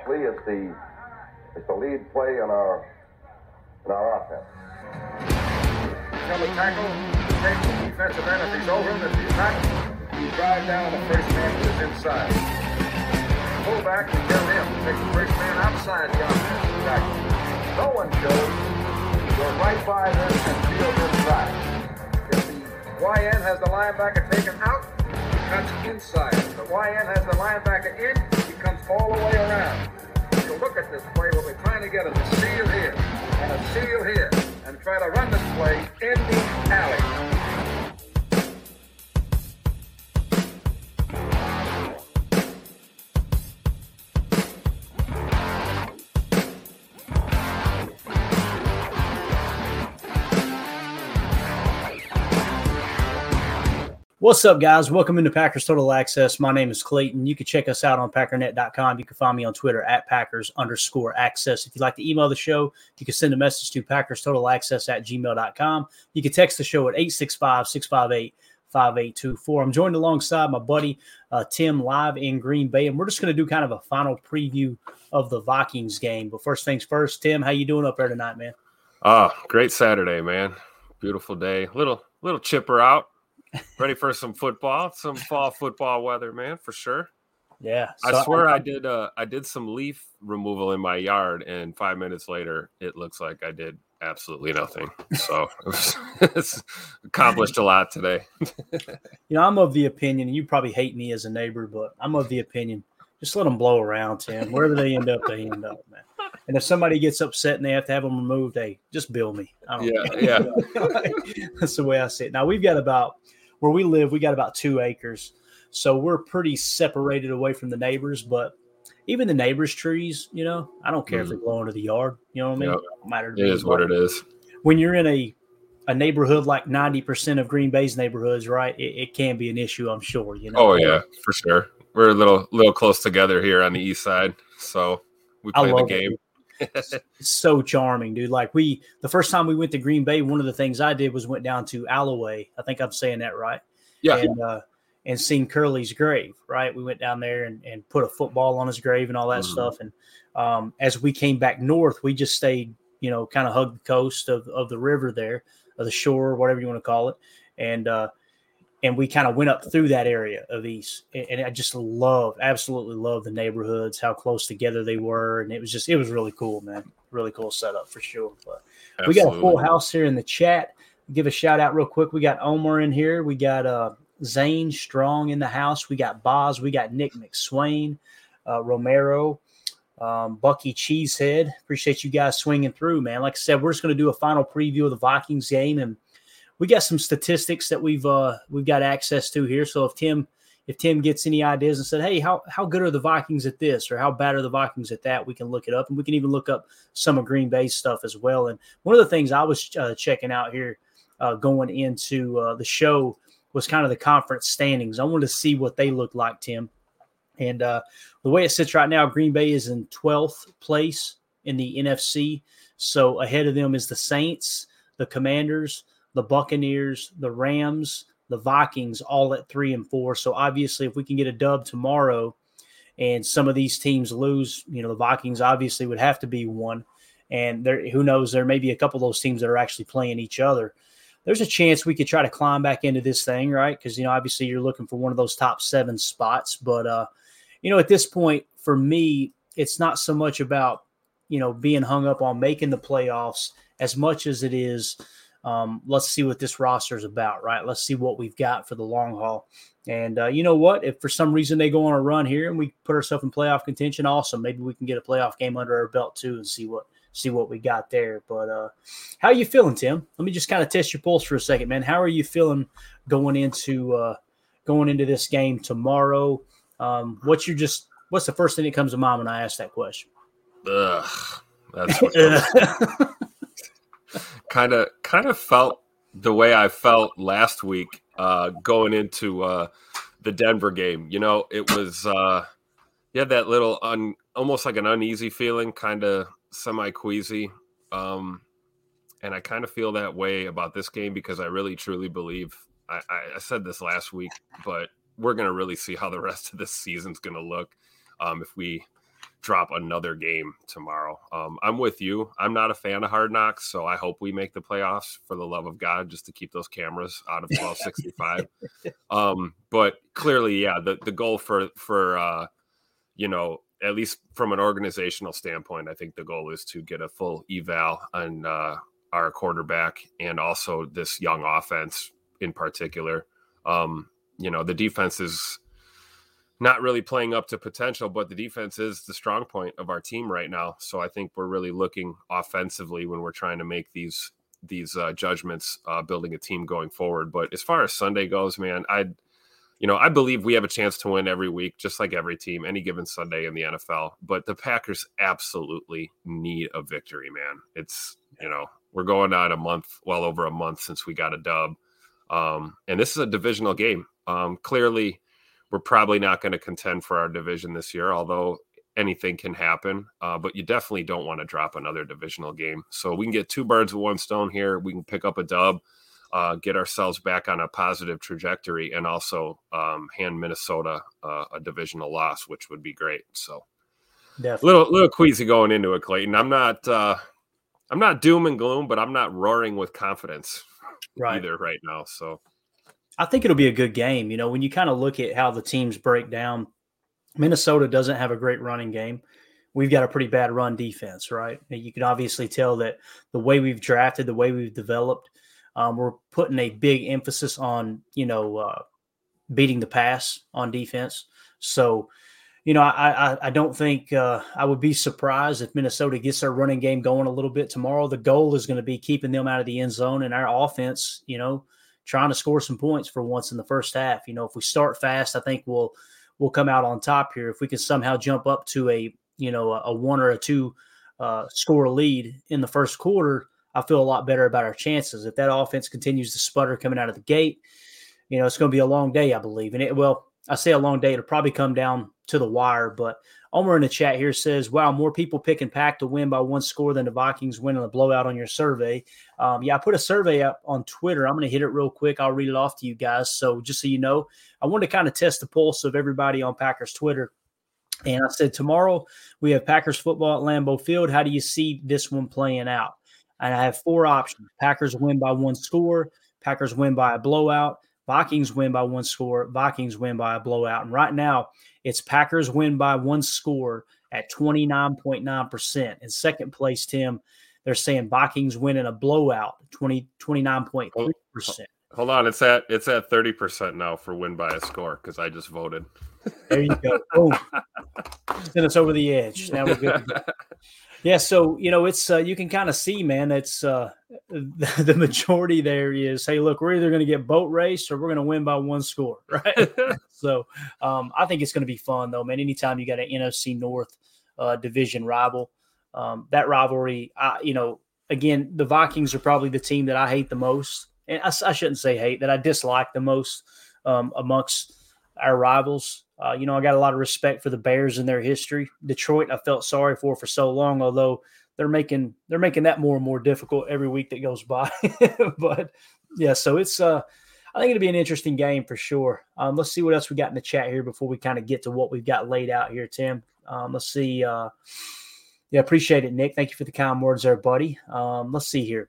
Actually, it's the it's the lead play in our in our offense. Come and tackle, take the defensive end if he's over him. If he's not, you drive down the first man to his inside. Pull back and tell him take the first man outside the offensive tackle. No one shows. Go right by them and field inside. If the YN has the linebacker taken out, cuts inside. The YN has the linebacker in, he comes all the way around. You look at this play, what we're trying to get a seal here and a seal here and try to run this play in the alley. What's up, guys? Welcome into Packers Total Access. My name is Clayton. You can check us out on packernet.com. You can find me on Twitter at Packers underscore access. If you'd like to email the show, you can send a message to Packers Total Access at gmail.com. You can text the show at 865 658 5824. I'm joined alongside my buddy uh, Tim live in Green Bay, and we're just going to do kind of a final preview of the Vikings game. But first things first, Tim, how you doing up there tonight, man? Oh, great Saturday, man. Beautiful day. Little little chipper out. Ready for some football, some fall football weather, man, for sure. Yeah. I swear I, did uh I did some leaf removal in my yard and 5 minutes later it looks like I did absolutely nothing. So it's accomplished a lot today. You know, I'm of the opinion, and you probably hate me as a neighbor, but I'm of the opinion, just let them blow around, Tim. Wherever they end up, they end up, man. And if somebody gets upset and they have to have them removed, hey, just bill me. I don't Yeah, care. That's the way I see it. Now we've got about where we live, we got about two acres, so we're pretty separated away from the neighbors. But even the neighbors' trees, you know, I don't care if they mm. blow into the yard. You know what I mean? Yep. It matter to It me. is what it is. When you're in a a neighborhood like 90% of Green Bay's neighborhoods, right? It, it can be an issue, I'm sure. You know. Oh yeah, for sure. We're a little little close together here on the east side. So we play the game. it. so charming, dude. Like we, the first time we went to Green Bay, one of the things I did was went down to Allouez. I think I'm saying that right. Yeah. And uh, and seen Curly's grave. Right. We went down there and, and put a football on his grave and all that Mhm. stuff. And um, as we came back north, we just stayed, you know, kind of hugged the coast of, of the river there, or the shore, whatever you want to call it. And uh, and we kind of went up through that area of East, and, I just love, absolutely love the neighborhoods, how close together they were, and it was just, it was really cool, man, really cool setup for sure. But we got a full house here in the chat. Give a shout out real quick. We got Omar in here. We got uh, Zane Strong in the house. We got Boz. We got Nick McSwain, uh, Romero, um, Bucky Cheesehead. Appreciate you guys swinging through, man. Like I said, we're just going to do a final preview of the Vikings game, and we got some statistics that we've uh, we've got access to here. So if Tim if Tim gets any ideas and said, "Hey, how how good are the Vikings at this?" or "How bad are the Vikings at that?" we can look it up, and we can even look up some of Green Bay's stuff as well. And one of the things I was uh, checking out here uh, going into uh, the show was kind of the conference standings. I wanted to see what they look like, Tim. And uh, the way it sits right now, Green Bay is in 12th place in the NFC. So ahead of them is the Saints, the Commanders, the Buccaneers, the Rams, the Vikings, all at three and four. So obviously, if we can get a dub tomorrow and some of these teams lose, you know, the Vikings obviously would have to be one. and there who knows there may be a couple of those teams that are actually playing each other. There's a chance we could try to climb back into this thing, right? Because you know, obviously, you're looking for one of those top seven spots. But uh, you know, at this point, for me, it's not so much about you know being hung up on making the playoffs as much as it is um, let's see what this roster is about, right? Let's see what we've got for the long haul. And uh, you know what? If for some reason they go on a run here and we put ourselves in playoff contention, awesome. Maybe we can get a playoff game under our belt too and see what see what we got there. But uh, how are you feeling, Tim? Let me just kind of test your pulse for a second, man. How are you feeling going into uh, going into this game tomorrow? Um, what's your just what's the first thing that comes to mind when I ask that question? Ugh, that's kind of kind of felt the way I felt last week uh, going into uh, the Denver game. You know, it was uh, you had that little un, almost like an uneasy feeling, kind of semi queasy. Um, and I kind of feel that way about this game because I really truly believe I, I said this last week, but we're going to really see how the rest of this season's going to look um, if we drop another game tomorrow. Um, I'm with you. I'm not a fan of Hard Knocks, so I hope we make the playoffs for the love of God, just to keep those cameras out of 1265. um, but clearly, yeah, the the goal for for uh, you know at least from an organizational standpoint, I think the goal is to get a full eval on uh, our quarterback and also this young offense in particular. Um, you know, the defense is not really playing up to potential, but the defense is the strong point of our team right now. So I think we're really looking offensively when we're trying to make these these uh, judgments, uh, building a team going forward. But as far as Sunday goes, man, I, you know, I believe we have a chance to win every week, just like every team, any given Sunday in the NFL. But the Packers absolutely need a victory, man. It's you know we're going on a month, well over a month since we got a dub, um, and this is a divisional game. Um, clearly we're probably not going to contend for our division this year, although anything can happen. Uh, but you definitely don't want to drop another divisional game. So we can get two birds with one stone here. We can pick up a dub, uh, get ourselves back on a positive trajectory, and also um, hand Minnesota uh, a divisional loss, which would be great. So, definitely. little little queasy going into it, Clayton. I'm not uh, I'm not doom and gloom, but I'm not roaring with confidence right. either right now. So I think it'll be a good game. You know, when you kind of look at how the teams break down, Minnesota doesn't have a great running game. We've got a pretty bad run defense, right? And You can obviously tell that the way we've drafted, the way we've developed, um, we're putting a big emphasis on, you know, uh, beating the pass on defense. So, you know, I I, I don't think uh, I would be surprised if Minnesota gets their running game going a little bit tomorrow. The goal is going to be keeping them out of the end zone, and our offense, you know, trying to score some points for once in the first half. You know, if we start fast, I think we'll we'll come out on top here. If we can somehow jump up to a you know a, one or a two uh, score lead in the first quarter, I feel a lot better about our chances. If that offense continues to sputter coming out of the gate, you know, it's going to be a long day, I believe. And it well, I say a long day. It'll probably come down to the wire, but Omer in the chat here says, "Wow, more people picking Pack to win by one score than the Vikings winning a blowout on your survey." Um, yeah, I put a survey up on Twitter. I'm going to hit it real quick. I'll read it off to you guys. So just so you know, I wanted to kind of test the pulse of everybody on Packers Twitter. And I said, tomorrow we have Packers football at Lambeau Field. How do you see this one playing out? And I have four options: Packers win by one score, Packers win by a blowout, Vikings win by one score, Vikings win by a blowout. And right now, it's Packers win by one score at 29.9%. In second place, Tim, they're saying Vikings win in a blowout, 20, 29.3%. Hold on, it's at it's at 30% now for win by a score because I just voted. There you go. Boom. Send us over the edge. Now we're good. Yeah, so you know, it's uh, you can kind of see, man. It's uh, the, the, majority there is, hey, look, we're either going to get boat race or we're going to win by one score, right? so um, I think it's going to be fun, though, man. Anytime you got an NFC North uh, division rival, um, that rivalry, I, you know, again, the Vikings are probably the team that I hate the most, and I, I shouldn't say hate that I dislike the most um, amongst our rivals. Uh, you know, I got a lot of respect for the Bears and their history. Detroit, I felt sorry for for so long, although they're making they're making that more and more difficult every week that goes by. but yeah, so it's uh, I think it'll be an interesting game for sure. Um, let's see what else we got in the chat here before we kind of get to what we've got laid out here, Tim. Um, let's see. Uh, Yeah, appreciate it, Nick. Thank you for the kind words there, buddy. Um, let's see here.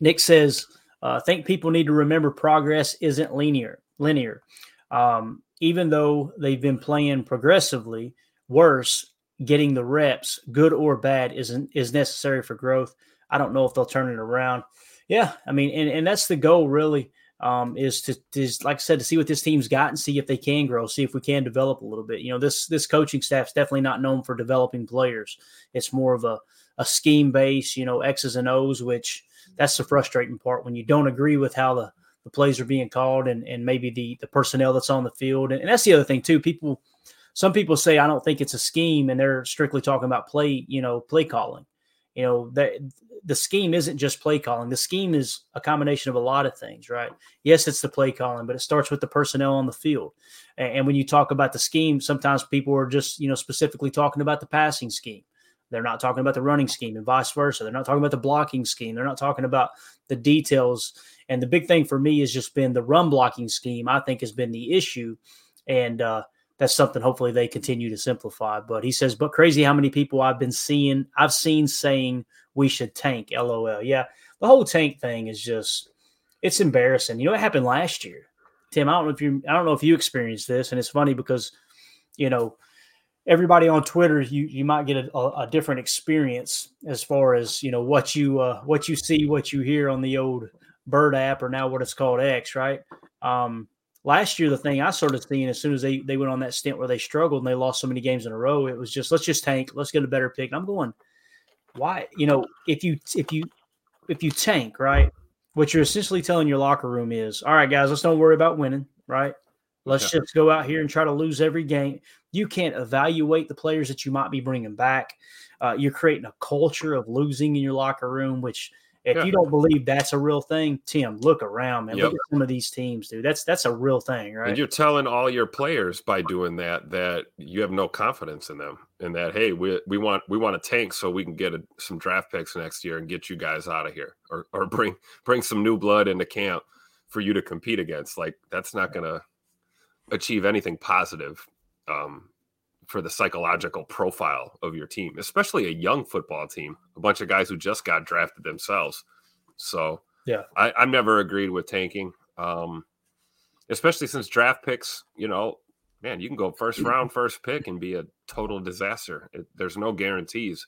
Nick says, uh, I think people need to remember progress isn't linear. Linear. Um, even though they've been playing progressively worse, getting the reps, good or bad, isn't is necessary for growth. I don't know if they'll turn it around. Yeah, I mean, and, and that's the goal really um, is to is like I said to see what this team's got and see if they can grow, see if we can develop a little bit. You know, this this coaching staff's definitely not known for developing players. It's more of a a scheme base, you know, X's and O's, which that's the frustrating part when you don't agree with how the the plays are being called and and maybe the the personnel that's on the field. And, and that's the other thing too. People, some people say I don't think it's a scheme, and they're strictly talking about play, you know, play calling. You know that the scheme isn't just play calling. The scheme is a combination of a lot of things, right? Yes, it's the play calling, but it starts with the personnel on the field. And, and when you talk about the scheme, sometimes people are just, you know, specifically talking about the passing scheme. They're not talking about the running scheme and vice versa. They're not talking about the blocking scheme. They're not talking about the details. And the big thing for me has just been the run blocking scheme, I think has been the issue. And uh, that's something hopefully they continue to simplify. But he says, but crazy how many people I've been seeing, I've seen saying we should tank. LOL. Yeah, the whole tank thing is just it's embarrassing. You know what happened last year, Tim? I don't know if you I don't know if you experienced this, and it's funny because you know everybody on Twitter, you you might get a, a, different experience as far as you know what you uh, what you see, what you hear on the old Bird app or now what it's called X, right? Um, last year, the thing I started seeing as soon as they they went on that stint where they struggled and they lost so many games in a row, it was just let's just tank, let's get a better pick. And I'm going, why you know if you if you if you tank right what you're essentially telling your locker room is all right guys let's don't worry about winning right let's yeah. just go out here and try to lose every game you can't evaluate the players that you might be bringing back uh, you're creating a culture of losing in your locker room which if yeah. you don't believe that's a real thing, Tim, look around, man. Yep. Look at some of these teams, dude. That's that's a real thing, right? And you're telling all your players by doing that that you have no confidence in them, and that hey, we we want we want a tank so we can get a, some draft picks next year and get you guys out of here, or or bring bring some new blood into camp for you to compete against. Like that's not going to achieve anything positive um, for the psychological profile of your team, especially a young football team, a bunch of guys who just got drafted themselves. So yeah, I, I've never agreed with tanking, um, especially since draft picks, you know, man, you can go first round, first pick and be a total disaster. It, there's no guarantees.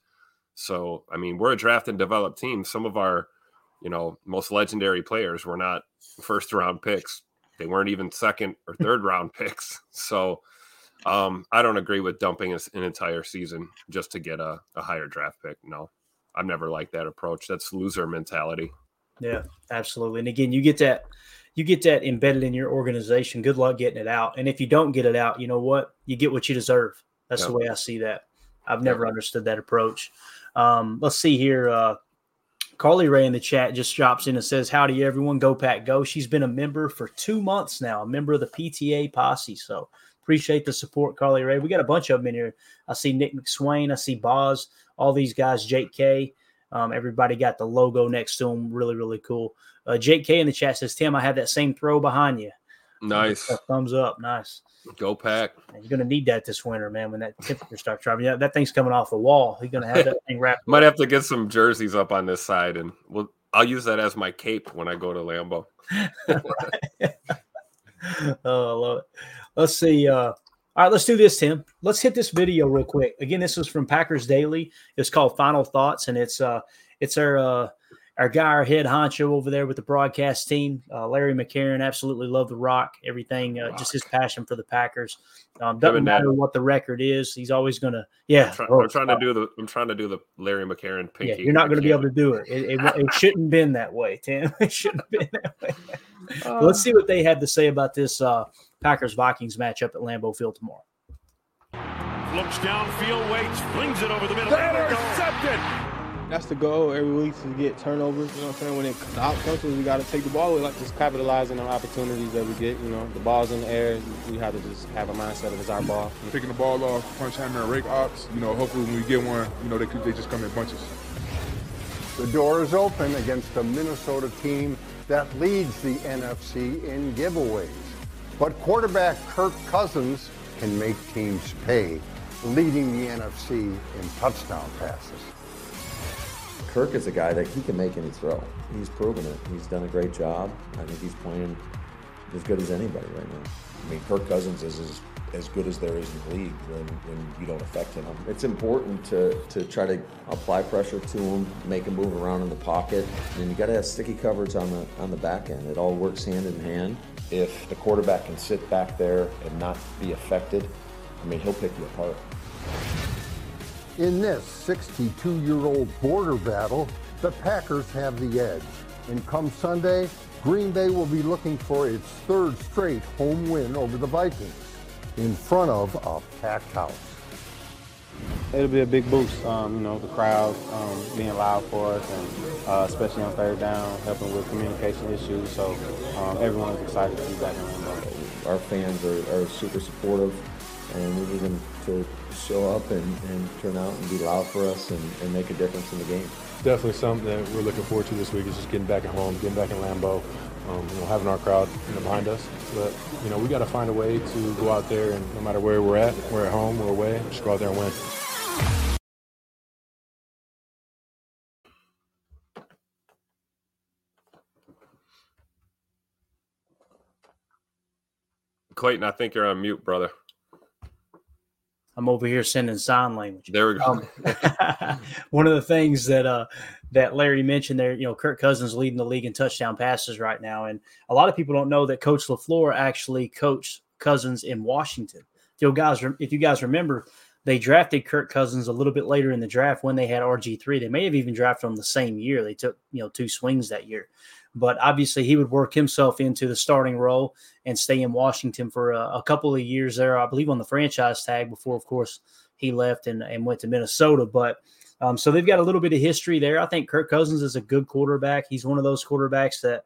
So, I mean, we're a draft and develop team. Some of our, you know, most legendary players were not first round picks. They weren't even second or third round picks. So, um, I don't agree with dumping an entire season just to get a, a higher draft pick. No, I've never liked that approach. That's loser mentality. Yeah, absolutely. And again, you get that you get that embedded in your organization. Good luck getting it out. And if you don't get it out, you know what? You get what you deserve. That's the way I see that. I've never understood that approach. Um, let's see here. Uh, Carly Ray in the chat just drops in and says, Howdy, everyone. Go, Pack, go. She's been a member for two months now, a member of the PTA posse. So Appreciate the support, Carly Ray. We got a bunch of them in here. I see Nick McSwain. I see Boz. All these guys, Jake K. Um, everybody got the logo next to them. Really, really cool. Uh, Jake K in the chat says, Tim, I have that same throw behind you. Nice. Thumbs up. Nice. Go pack. you're to need that this winter, man, when that temperature starts dropping. Yeah, that thing's coming off the wall. You're going to have that thing wrapped. Might have to get some jerseys up on this side, and we'll, I'll use that as my cape when I go to Lambeau. oh, I love it. Let's see. Uh, all right, let's do this, Tim. Let's hit this video real quick. Again, this was from Packers Daily. It's called Final Thoughts, and it's uh, it's our uh, our guy, our head honcho over there with the broadcast team, uh, Larry McCarren. Absolutely love the Rock. Everything, uh, rock. just his passion for the Packers. Um, doesn't matter what the record is. He's always gonna. Yeah, I'm, try, oh, I'm trying to do the. I'm trying to do the Larry McCarren pinky. Yeah, you're not going to be able to do it. It, it, it shouldn't have been that way, Tim. It shouldn't have been that way. Uh, let's see what they had to say about this uh, Packers Vikings matchup at Lambeau Field tomorrow. Looks downfield, waits, flings it over the middle. Intercepted. That's the goal every week to get turnovers. You know what I'm saying? When it out comes, we got to take the ball. We like just capitalizing on opportunities that we get. You know, the ball's in the air. We have to just have a mindset of it's our ball. Picking the ball off, punch hammer, and rake ops. You know, hopefully when we get one, you know, they they just come in bunches. The door is open against a Minnesota team that leads the NFC in giveaways. But quarterback Kirk Cousins can make teams pay. leading the NFC in touchdown passes. Kirk is a guy that he can make any throw. He's proven it. He's done a great job. I think he's playing as good as anybody right now. I mean, Kirk Cousins is as, as good as there is in the league when, when you don't affect him. It's important to, to try to apply pressure to him, make him move around in the pocket, and you got to have sticky coverage on the on the back end. It all works hand in hand. If the quarterback can sit back there and not be affected, I mean, he'll pick you apart. In this 62 year old border battle, the Packers have the edge. And come Sunday, Green Bay will be looking for its third straight home win over the Vikings in front of a packed house. It'll be a big boost, um, you know, the crowd um, being loud for us, and uh, especially on third down, helping with communication issues. So um, everyone's excited to be back in Lambeau. Our fans are, are super supportive, and we need them to show up and, and turn out and be loud for us and, and make a difference in the game. Definitely something that we're looking forward to this week is just getting back at home, getting back in Lambeau, um, you know, having our crowd you know, behind us. But you know, we got to find a way to go out there and no matter where we're at, we're at home, we're away, just go out there and win. Clayton, I think you're on mute, brother. I'm over here sending sign language. There we go. Um, one of the things that uh, that Larry mentioned there, you know, Kirk Cousins leading the league in touchdown passes right now, and a lot of people don't know that Coach LaFleur actually coached Cousins in Washington. If you guys, if you guys remember, they drafted Kirk Cousins a little bit later in the draft when they had RG three. They may have even drafted him the same year. They took you know two swings that year, but obviously he would work himself into the starting role and stay in Washington for a, a couple of years there. I believe on the franchise tag before, of course, he left and, and went to Minnesota. But um, so they've got a little bit of history there. I think Kirk Cousins is a good quarterback. He's one of those quarterbacks that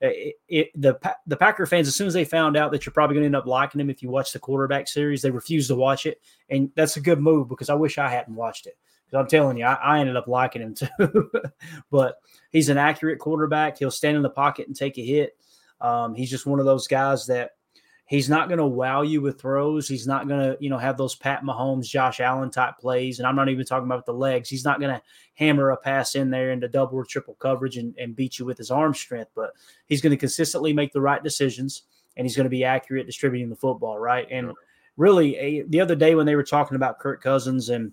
it, it, the the Packer fans, as soon as they found out that you're probably going to end up liking him if you watch the quarterback series, they refused to watch it, and that's a good move because I wish I hadn't watched it. Because I'm telling you, I, I, ended up liking him too. but he's an accurate quarterback. He'll stand in the pocket and take a hit. Um, he's just one of those guys that he's not going to wow you with throws. He's not going to, you know, have those Pat Mahomes, Josh Allen type plays. And I'm not even talking about the legs. He's not going to hammer a pass in there into double or triple coverage and, and beat you with his arm strength, but he's going to consistently make the right decisions and he's going to be accurate distributing the football, right? And really, a, the other day when they were talking about Kirk Cousins and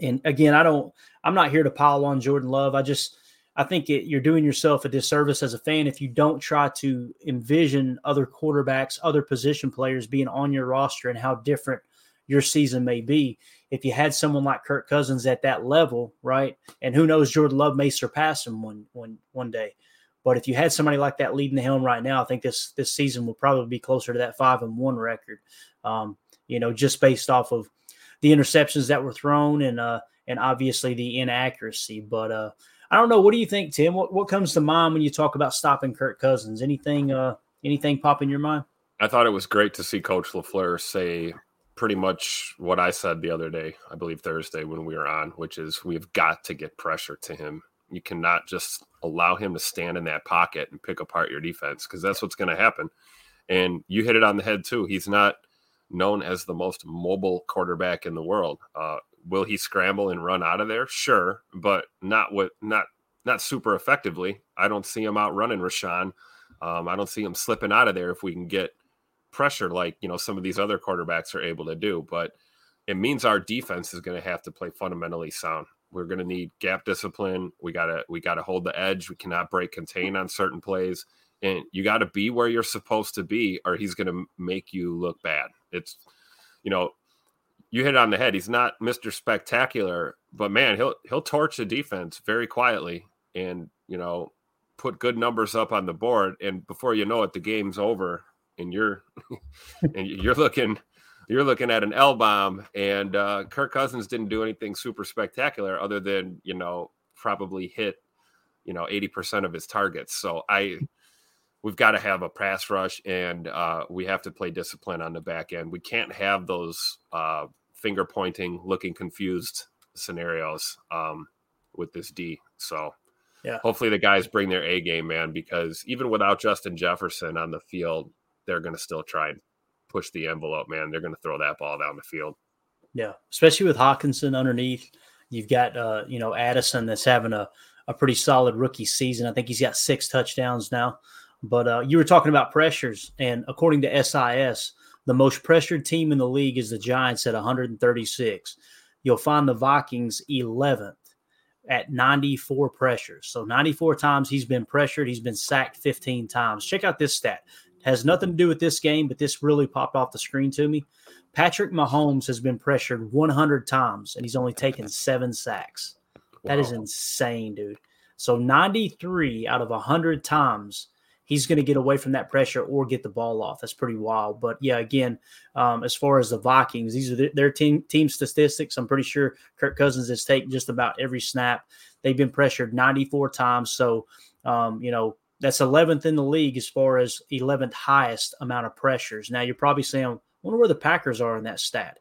and again, I don't, I'm not here to pile on Jordan Love. I just, I think it, you're doing yourself a disservice as a fan if you don't try to envision other quarterbacks, other position players being on your roster and how different your season may be. If you had someone like Kirk Cousins at that level, right? And who knows, Jordan Love may surpass him one one one day. But if you had somebody like that leading the helm right now, I think this this season will probably be closer to that five and one record. Um, you know, just based off of the interceptions that were thrown and uh and obviously the inaccuracy. But uh I don't know. What do you think, Tim? What what comes to mind when you talk about stopping Kirk Cousins? Anything uh anything pop in your mind? I thought it was great to see Coach LaFleur say pretty much what I said the other day, I believe Thursday when we were on, which is we've got to get pressure to him. You cannot just allow him to stand in that pocket and pick apart your defense because that's what's going to happen. And you hit it on the head too. He's not known as the most mobile quarterback in the world. Uh, will he scramble and run out of there? Sure, but not with not not super effectively. I don't see him out running Rashan. Um, I don't see him slipping out of there if we can get pressure like you know some of these other quarterbacks are able to do. But it means our defense is going to have to play fundamentally sound. We're going to need gap discipline. We gotta we gotta hold the edge. We cannot break contain on certain plays, and you got to be where you're supposed to be, or he's going to make you look bad. It's you know you hit it on the head. He's not Mr. Spectacular, but man, he'll he'll torch the defense very quietly and you know put good numbers up on the board. And before you know it, the game's over, and you're and you're looking you're looking at an L bomb. And uh, Kirk Cousins didn't do anything super spectacular other than you know probably hit you know eighty percent of his targets. So I we've got to have a pass rush and uh, we have to play discipline on the back end. We can't have those uh, finger pointing, looking confused scenarios um, with this D. So yeah, hopefully the guys bring their A game, man, because even without Justin Jefferson on the field, they're going to still try and push the envelope, man. They're going to throw that ball down the field. Yeah, especially with Hockenson underneath. You've got uh, you know Addison that's having a, a pretty solid rookie season. I think he's got six touchdowns now. But uh, you were talking about pressures, and according to SIS, the most pressured team in the league is the Giants at 136. You'll find the Vikings 11th at 94 pressures. So 94 times he's been pressured. He's been sacked 15 times. Check out this stat. It has nothing to do with this game, but this really popped off the screen to me. Patrick Mahomes has been pressured 100 times and he's only taken seven sacks. Wow. That is insane, dude. So 93 out of 100 times he's going to get away from that pressure or get the ball off. That's pretty wild. But yeah, again, um, as far as the Vikings, these are their, team team statistics. I'm pretty sure Kirk Cousins has taken just about every snap. They've been pressured 94 times. So, um, you know, that's 11th in the league as far as 11th highest amount of pressures. Now, you're probably saying, I wonder where the Packers are in that stat.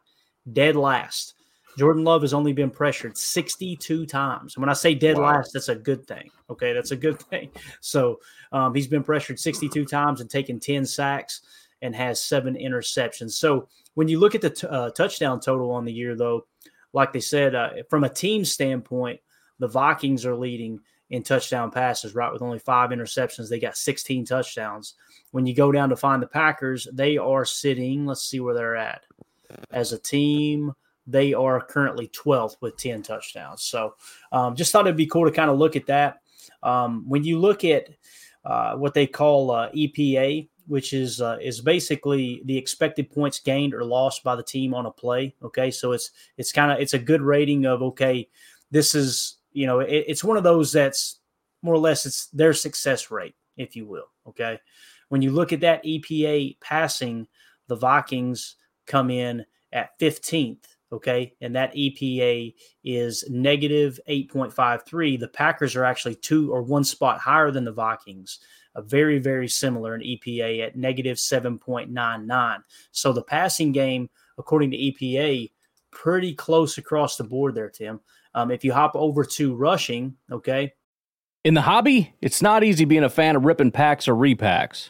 Dead last. Jordan Love has only been pressured 62 times. And when I say dead wow. last, that's a good thing. Okay, that's a good thing. So um, he's been pressured 62 times and taken 10 sacks and has seven interceptions. So when you look at the t- uh, touchdown total on the year, though, like they said, uh, from a team standpoint, the Vikings are leading in touchdown passes, right? With only five interceptions, they got 16 touchdowns. When you go down to find the Packers, they are sitting, let's see where they're at as a team. They are currently 12th with 10 touchdowns. So um, just thought it'd be cool to kind of look at that. Um, when you look at uh, what they call uh, EPA, which is uh, is basically the expected points gained or lost by the team on a play. Okay, so it's it's kind of it's a good rating of okay, this is you know it, it's one of those that's more or less it's their success rate, if you will. Okay, when you look at that EPA passing, the Vikings come in at 15th Okay. And that EPA is negative 8.53. The Packers are actually two or one spot higher than the Vikings, a very, very similar in EPA at negative 7.99. So the passing game, according to EPA, pretty close across the board there, Tim. Um, if you hop over to rushing, okay. In the hobby, it's not easy being a fan of ripping packs or repacks.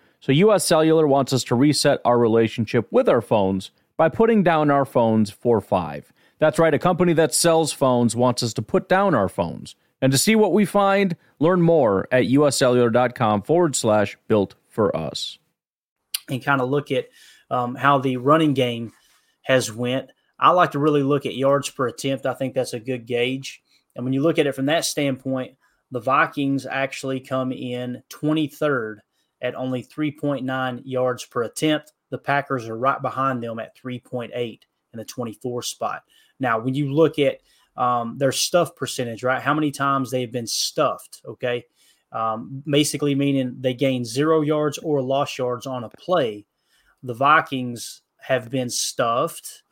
So, US Cellular wants us to reset our relationship with our phones by putting down our phones for five. That's right, a company that sells phones wants us to put down our phones. And to see what we find, learn more at uscellular.com forward slash built for us. And kind of look at um, how the running game has went. I like to really look at yards per attempt. I think that's a good gauge. And when you look at it from that standpoint, the Vikings actually come in 23rd at only 3.9 yards per attempt. The Packers are right behind them at 3.8 in the 24 spot. Now, when you look at um, their stuff percentage, right? How many times they've been stuffed, okay? Um, basically, meaning they gain zero yards or lost yards on a play. The Vikings have been stuffed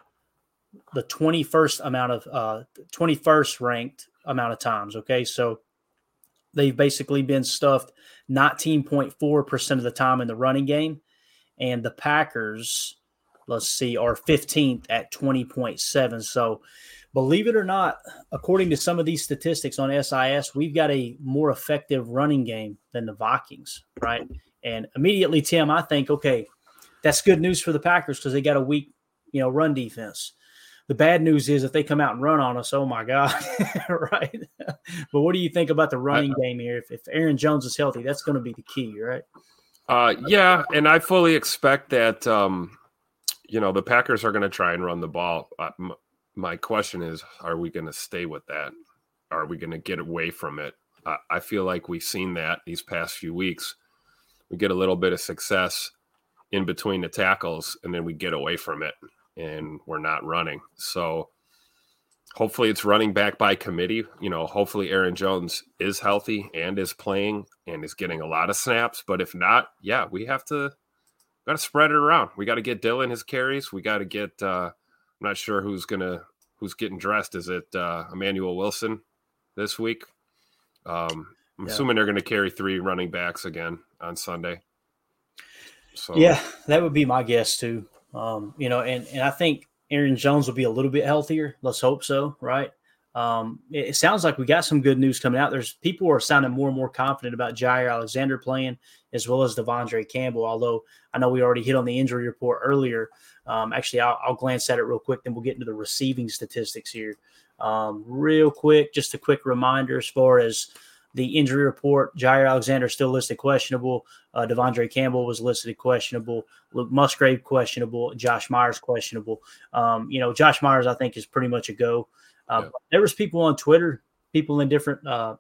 the 21st amount of uh 21st ranked amount of times okay so they've basically been stuffed 19.4% of the time in the running game. And the packers let's see are 15th at 20.7 so believe it or not according to some of these statistics on sis we've got a more effective running game than the vikings right? And immediately tim i think okay that's good news for the packers because they got a weak you know run defense the bad news is if they come out and run on us, oh my God, right? but what do you think about the running game here? If, if Aaron Jones is healthy, that's going to be the key, right? Uh, yeah, and I fully expect that. Um, you know, the Packers are going to try and run the ball. Uh, m- my question is, are we going to stay with that? Are we going to get away from it? Uh, I feel like we've seen that these past few weeks. We get a little bit of success in between the tackles, and then we get away from it and we're not running. So hopefully it's running back by committee. You know, hopefully Aaron Jones is healthy and is playing and is getting a lot of snaps. But if not, yeah, we have to got to spread it around. We got to get Dillon his carries. We got to get. uh I'm not sure who's gonna who's getting dressed. Is it uh Emmanuel Wilson this week? Um, I'm yeah. assuming they're going to carry three running backs again on Sunday. So yeah, that would be my guess too. Um, you know, and and I think Aaron Jones will be a little bit healthier. Let's hope so, right? Um, it, it, sounds like we got some good news coming out. There's people are sounding more and more confident about Jaire Alexander playing as well as De'Vondre Campbell. Although I know we already hit on the injury report earlier. Um, actually, I'll, I'll, glance at it real quick, then we'll get into the receiving statistics here. Um, real quick, just a quick reminder as far as the injury report. Jaire Alexander still listed questionable. Uh, De'Vondre Campbell was listed questionable. Luke Musgrave questionable. Josh Myers questionable. Um, you know, Josh Myers I think is pretty much a go. Uh, yeah. There was people on Twitter, people in different, uh,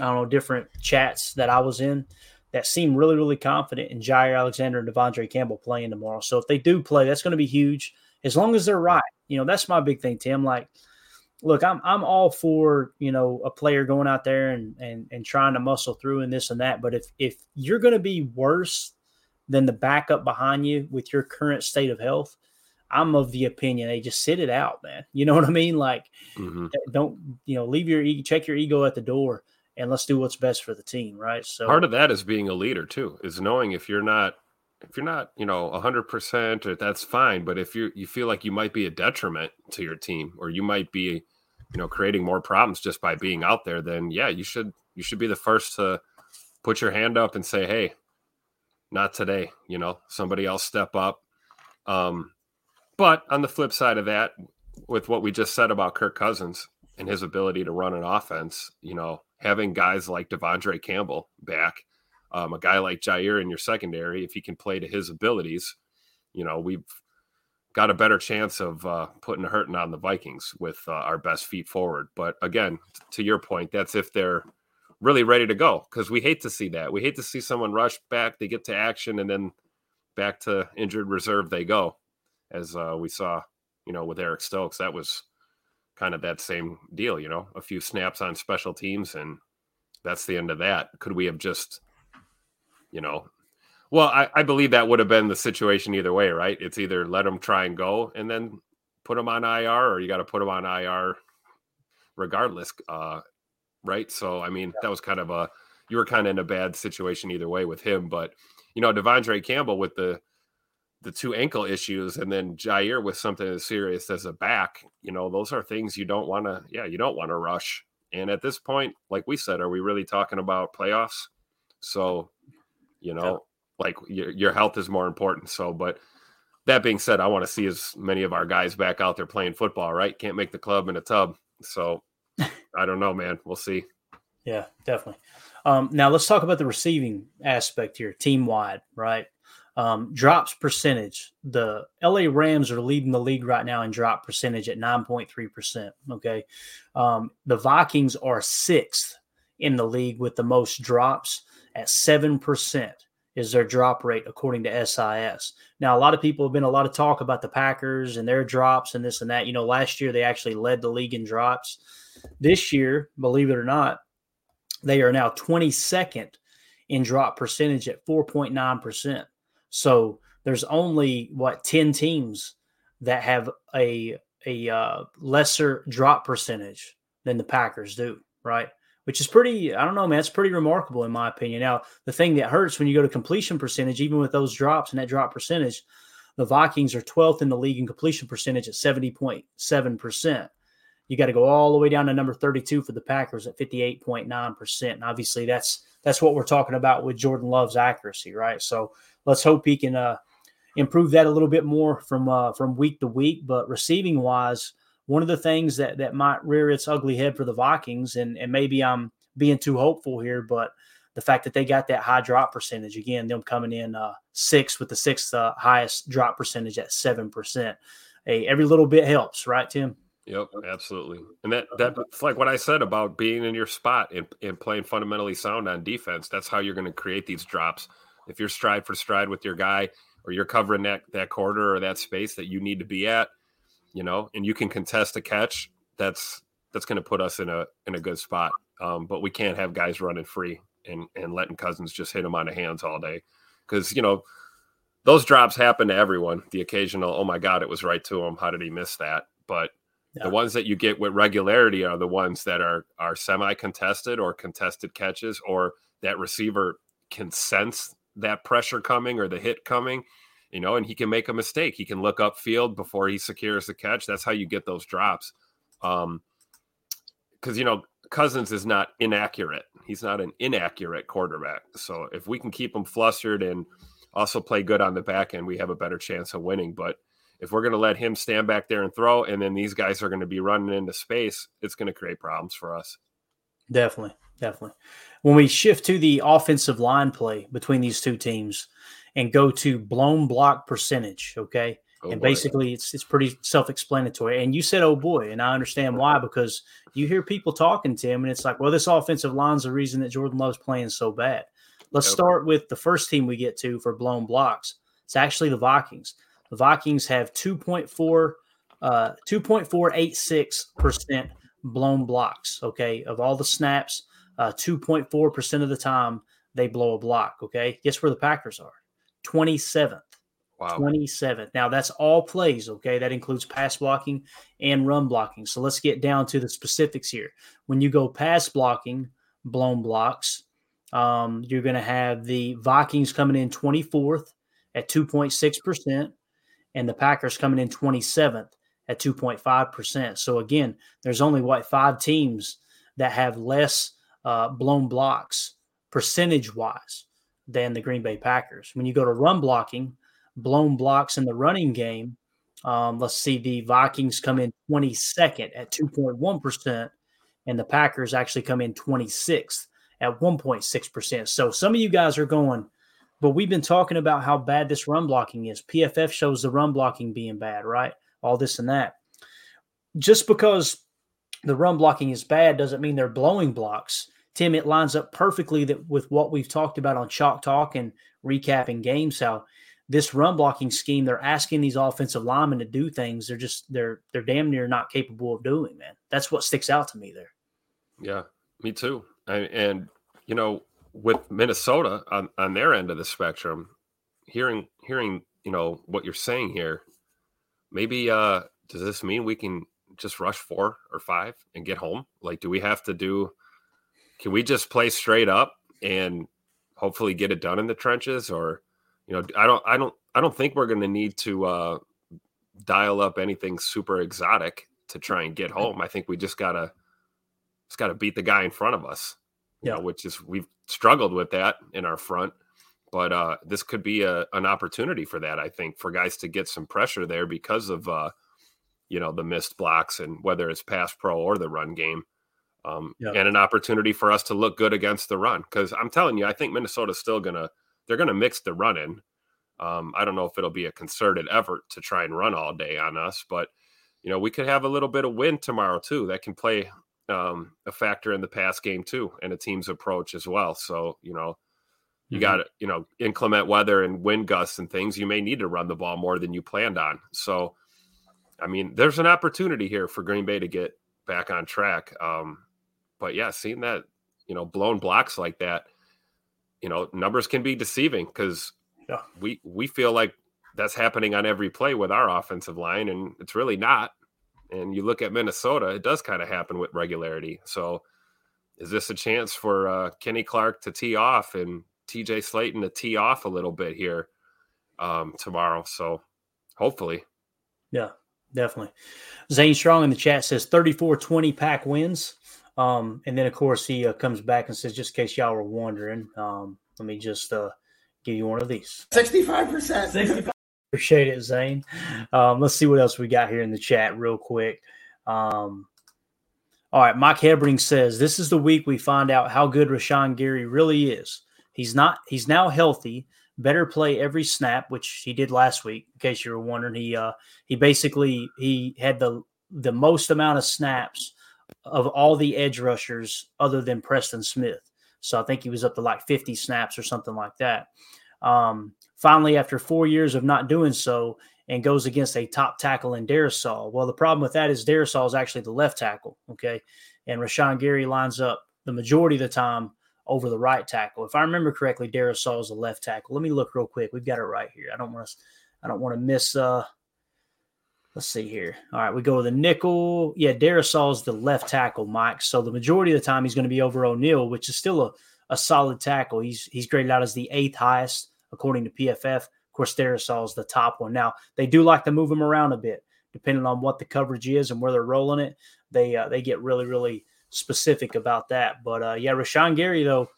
I don't know, different chats that I was in that seemed really, really confident in Jaire Alexander and De'Vondre Campbell playing tomorrow. So if they do play, that's going to be huge. As long as they're right, you know, that's my big thing, Tim. Like look, I'm I'm all for you know a player going out there and and and trying to muscle through and this and that. But if if you're going to be worse than the backup behind you with your current state of health, I'm of the opinion they just sit it out, man. You know what I mean? Like, mm-hmm. don't you know leave your ego, check your ego at the door, and let's do what's best for the team, right? So part of that is being a leader too, is knowing if you're not if you're not, you know, hundred percent, or that's fine. But if you you feel like you might be a detriment to your team, or you might be, you know, creating more problems just by being out there, then yeah, you should you should be the first to put your hand up and say, hey, not today. You know, somebody else step up. Um, but on the flip side of that, with what we just said about Kirk Cousins and his ability to run an offense, you know, having guys like De'Vondre Campbell back um, a guy like Jaire in your secondary, if he can play to his abilities, you know, we've got a better chance of uh, putting a hurting on the Vikings with uh, our best feet forward. But again, to your point, that's if they're really ready to go because we hate to see that. We hate to see someone rush back, they get to action, and then back to injured reserve they go, as uh, we saw, you know, with Eric Stokes. That was kind of that same deal, you know, a few snaps on special teams, and that's the end of that. Could we have just you know. Well, I, I believe that would have been the situation either way, right? It's either let them try and go and then put them on IR, or you got to put them on IR regardless, uh, right? So, I mean, that was kind of a you were kind of in a bad situation either way with him, but you know, De'Vondre Campbell with the the two ankle issues and then Jaire with something as serious as a back, you know, those are things you don't want to, yeah, you don't want to rush. And at this point, like we said, are we really talking about playoffs? So you know, yeah. like your, your health is more important. So, but that being said, I want to see as many of our guys back out there playing football, right? Can't make the club in a tub. So I don't know, man. We'll see. Yeah, definitely. Um, now let's talk about the receiving aspect here, team wide, right? Um, drops percentage. The LA Rams are leading the league right now in drop percentage at 9.3%. Okay. Um, the Vikings are sixth in the league with the most drops at 7% is their drop rate according to SIS. Now, a lot of people have been a lot of talk about the Packers and their drops and this and that. You know, last year they actually led the league in drops. This year, believe it or not, they are now 22nd in drop percentage at 4.9%. So there's only what 10 teams that have a a uh, lesser drop percentage than the Packers do, right? Which is pretty, I don't know, man, it's pretty remarkable in my opinion. Now, the thing that hurts when you go to completion percentage, even with those drops and that drop percentage, the Vikings are 12th in the league in completion percentage at 70.7%. You got to go all the way down to number 32 for the Packers at 58.9%. And obviously that's that's what we're talking about with Jordan Love's accuracy, right? So let's hope he can uh, improve that a little bit more from uh, from week to week. But receiving wise, one of the things that that might rear its ugly head for the Vikings, and and maybe I'm being too hopeful here, but the fact that they got that high drop percentage again, them coming in uh, sixth with the sixth uh, highest drop percentage at seven percent. Hey, every little bit helps, right, Tim? Yep, absolutely. And that that's like what I said about being in your spot and, and playing fundamentally sound on defense. That's how you're going to create these drops. If you're stride for stride with your guy, or you're covering that that quarter or that space that you need to be at, you know, and you can contest a catch, that's that's going to put us in a in a good spot. Um, but we can't have guys running free and and letting Cousins just hit them on the hands all day, because you know those drops happen to everyone. The occasional, oh my god, it was right to him. How did he miss that? But yeah. the ones that you get with regularity are the ones that are are semi contested or contested catches, or that receiver can sense that pressure coming or the hit coming, you know, and he can make a mistake. He can look upfield before he secures the catch. That's how you get those drops. Um, because you know Cousins is not inaccurate. He's not an inaccurate quarterback. So if we can keep him flustered and also play good on the back end, we have a better chance of winning. But if we're going to let him stand back there and throw, and then these guys are going to be running into space, it's going to create problems for us. Definitely, definitely when we shift to the offensive line play between these two teams and go to blown block percentage, okay? Oh and boy. basically it's it's pretty self-explanatory. And you said, oh boy, and I understand why, because you hear people talking, Tim, and it's like, well, this offensive line's the reason that Jordan Love's playing so bad. Let's yep. start with the first team we get to for blown blocks. It's actually the Vikings. The Vikings have 2.4 uh 2.486% blown blocks, okay, of all the snaps uh, 2.4% of the time they blow a block. Okay. Guess where the Packers are? 27th. Wow. 27th. Now that's all plays. Okay. That includes pass blocking and run blocking. So let's get down to the specifics here. When you go pass blocking, blown blocks, um, you're going to have the Vikings coming in 24th at 2.6%, and the Packers coming in 27th at 2.5%. So again, there's only what five teams that have less uh, blown blocks percentage wise than the Green Bay Packers. When you go to run blocking, blown blocks in the running game, um, let's see, the Vikings come in 22nd at 2.1%, and the Packers actually come in 26th at 1.6%. So some of you guys are going, but we've been talking about how bad this run blocking is. PFF shows the run blocking being bad, right? All this and that. Just because the run blocking is bad doesn't mean they're blowing blocks. Tim, it lines up perfectly that with what we've talked about on Chalk Talk and recapping games. How this run blocking scheme, they're asking these offensive linemen to do things they're just they're they're damn near not capable of doing. Man, that's what sticks out to me there. Yeah, me too. I, and you know, with Minnesota on on their end of the spectrum, hearing hearing you know what you're saying here, maybe uh does this mean we can just rush four or five and get home? Like, do we have to do? Can we just play straight up and hopefully get it done in the trenches? Or, you know, I don't, I don't, I don't think we're going to need to uh, dial up anything super exotic to try and get home. I think we just gotta, just gotta beat the guy in front of us. Yeah, know, which is we've struggled with that in our front but uh, this could be a, an opportunity for that. I think for guys to get some pressure there because of uh, you know the missed blocks and whether it's pass pro or the run game um, yep. and an opportunity for us to look good against the run because i'm telling you i think minnesota's still gonna they're gonna mix the run in um, i don't know if it'll be a concerted effort to try and run all day on us but you know we could have a little bit of wind tomorrow too that can play um, a factor in the pass game too and a team's approach as well so you know you Mhm. got you know inclement weather and wind gusts and things, you may need to run the ball more than you planned on. So, I mean, there's an opportunity here for Green Bay to get back on track. Um, but yeah, seeing that you know blown blocks like that, you know, numbers can be deceiving because Yeah. we we feel like that's happening on every play with our offensive line, and it's really not. And you look at Minnesota, it does kind of happen with regularity. So, is this a chance for uh, Kenny Clark to tee off and TJ Slaton to tee off a little bit here um, tomorrow? So, hopefully, Yeah, definitely. Zane Strong in the chat says 34 20 pack wins. Um, and then, of course, he uh, comes back and says, just in case y'all were wondering, um, let me just uh, give you one of these. 65%. 65. Appreciate it, Zane. Um, let's see what else we got here in the chat, real quick. Um, all right, Mike Hebring says this is the week we find out how good Rashan Gary really is. He's not. He's now healthy. Better play every snap, which he did last week. In case you were wondering, he uh, he basically he had the the most amount of snaps of all the edge rushers other than Preston Smith. So I think he was up to like 50 snaps or something like that. Um, finally, after four years of not doing so, and goes against a top tackle in Darrisaw. Well, the problem with that is Darrisaw is actually the left tackle, okay, and Rashan Gary lines up the majority of the time over the right tackle. If I remember correctly, Darrisaw is the left tackle. Let me look real quick. We've got it right here. I don't want to. I don't want to miss. Uh, let's see here. All right, we go with a nickel. Yeah, Darrisaw is the left tackle, Mike. So the majority of the time he's going to be over O'Neill, which is still a, a solid tackle. He's he's graded out as the eighth highest according to PFF. Of course, Darrisaw is the top one. Now they do like to move him around a bit, depending on what the coverage is and where they're rolling it. They uh, they get really really specific about that. But uh, yeah, Rashan Gary though,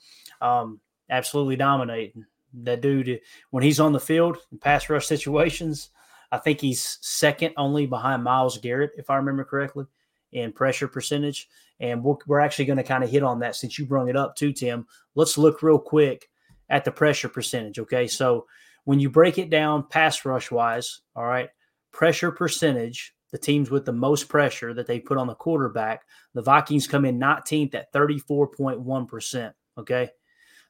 um, absolutely dominating. That dude when he's on the field in pass rush situations, I think he's second only behind Myles Garrett, if I remember correctly, in pressure percentage. And we're, we're actually going to kind of hit on that since you brought it up too, Tim. Let's look real quick at the pressure percentage. Okay. So when you break it down pass rush wise, all right, pressure percentage, the teams with the most pressure that they put on the quarterback, the Vikings come in 19th at 34.1%. Okay.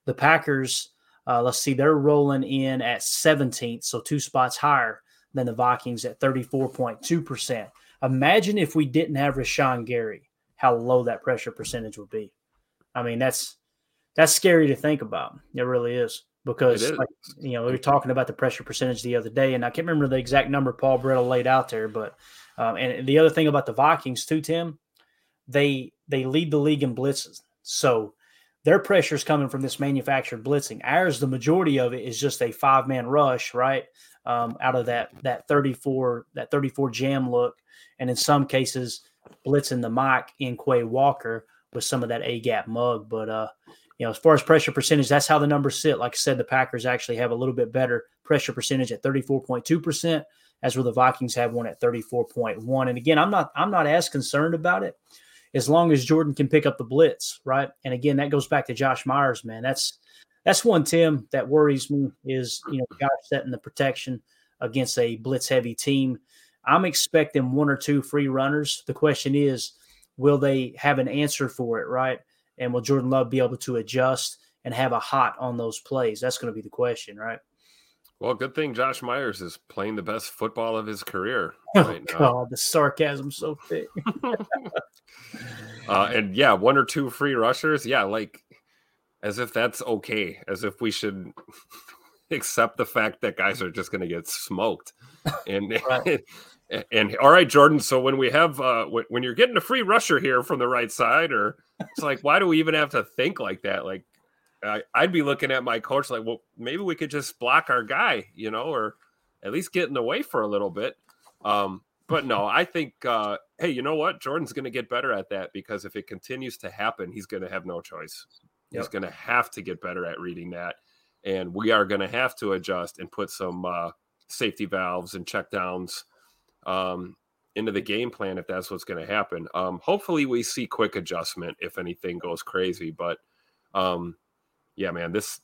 The Packers, uh, let's see, they're rolling in at 17th, so two spots higher than the Vikings at 34.2%. Imagine if we didn't have Rashan Gary, how low that pressure percentage would be. I mean, that's that's scary to think about. It really is because, is. like, you know, we were talking about the pressure percentage the other day, and I can't remember the exact number Paul Brettel laid out there, but um, and the other thing about the Vikings too, Tim, they they lead the league in blitzes, so their pressure is coming from this manufactured blitzing. Ours, the majority of it is just a five man rush, right? Um, out of that that 34 that 34 jam look, and in some cases blitzing the mic in Quay Walker with some of that A gap mug. But uh, you know, as far as pressure percentage, that's how the numbers sit. Like I said, the Packers actually have a little bit better pressure percentage at 34.2 percent, as where the Vikings have one at 34.1. And again, I'm not I'm not as concerned about it as long as Jordan can pick up the blitz, right? And again, that goes back to Josh Myers, man. That's that's one Tim that worries me is you know Josh setting the protection against a blitz heavy team. I'm expecting one or two free runners. The question is, will they have an answer for it, right? And will Jordan Love be able to adjust and have a hot on those plays? That's going to be the question, right? well, good thing Josh Myers is playing the best football of his career Oh now. God, the sarcasm so thick. Uh, and yeah, one or two free rushers. Yeah, like as if that's okay, as if we should accept the fact that guys are just going to get smoked. And, and and all right, Jordan. So when we have uh, when, when you're getting a free rusher here from the right side, or it's like, why do we even have to think like that? Like, I, I'd be looking at my coach like, well, maybe we could just block our guy, you know, or at least get in the way for a little bit. Um, but no, I think, uh, hey, you know what? Jordan's going to get better at that because if it continues to happen, he's going to have no choice. He's Yep. going to have to get better at reading that. And we are going to have to adjust and put some uh, safety valves and check downs um, into the game plan if that's what's going to happen. Um, hopefully, we see quick adjustment if anything goes crazy. But um, yeah, man, this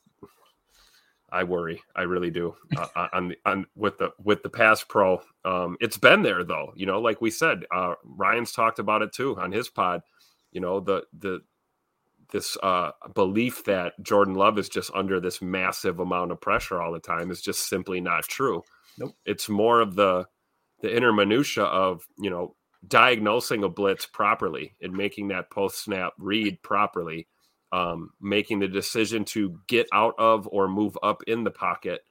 I worry. I really do. Uh, on on with the with the pass pro, um, it's been there though. You know, like we said, uh, Ryan's talked about it too on his pod. You know, the the this uh, belief that Jordan Love is just under this massive amount of pressure all the time is just simply not true. Nope. It's more of the the inner minutia of you know diagnosing a blitz properly and making that post snap read properly, um, making the decision to get out of or move up in the pocket,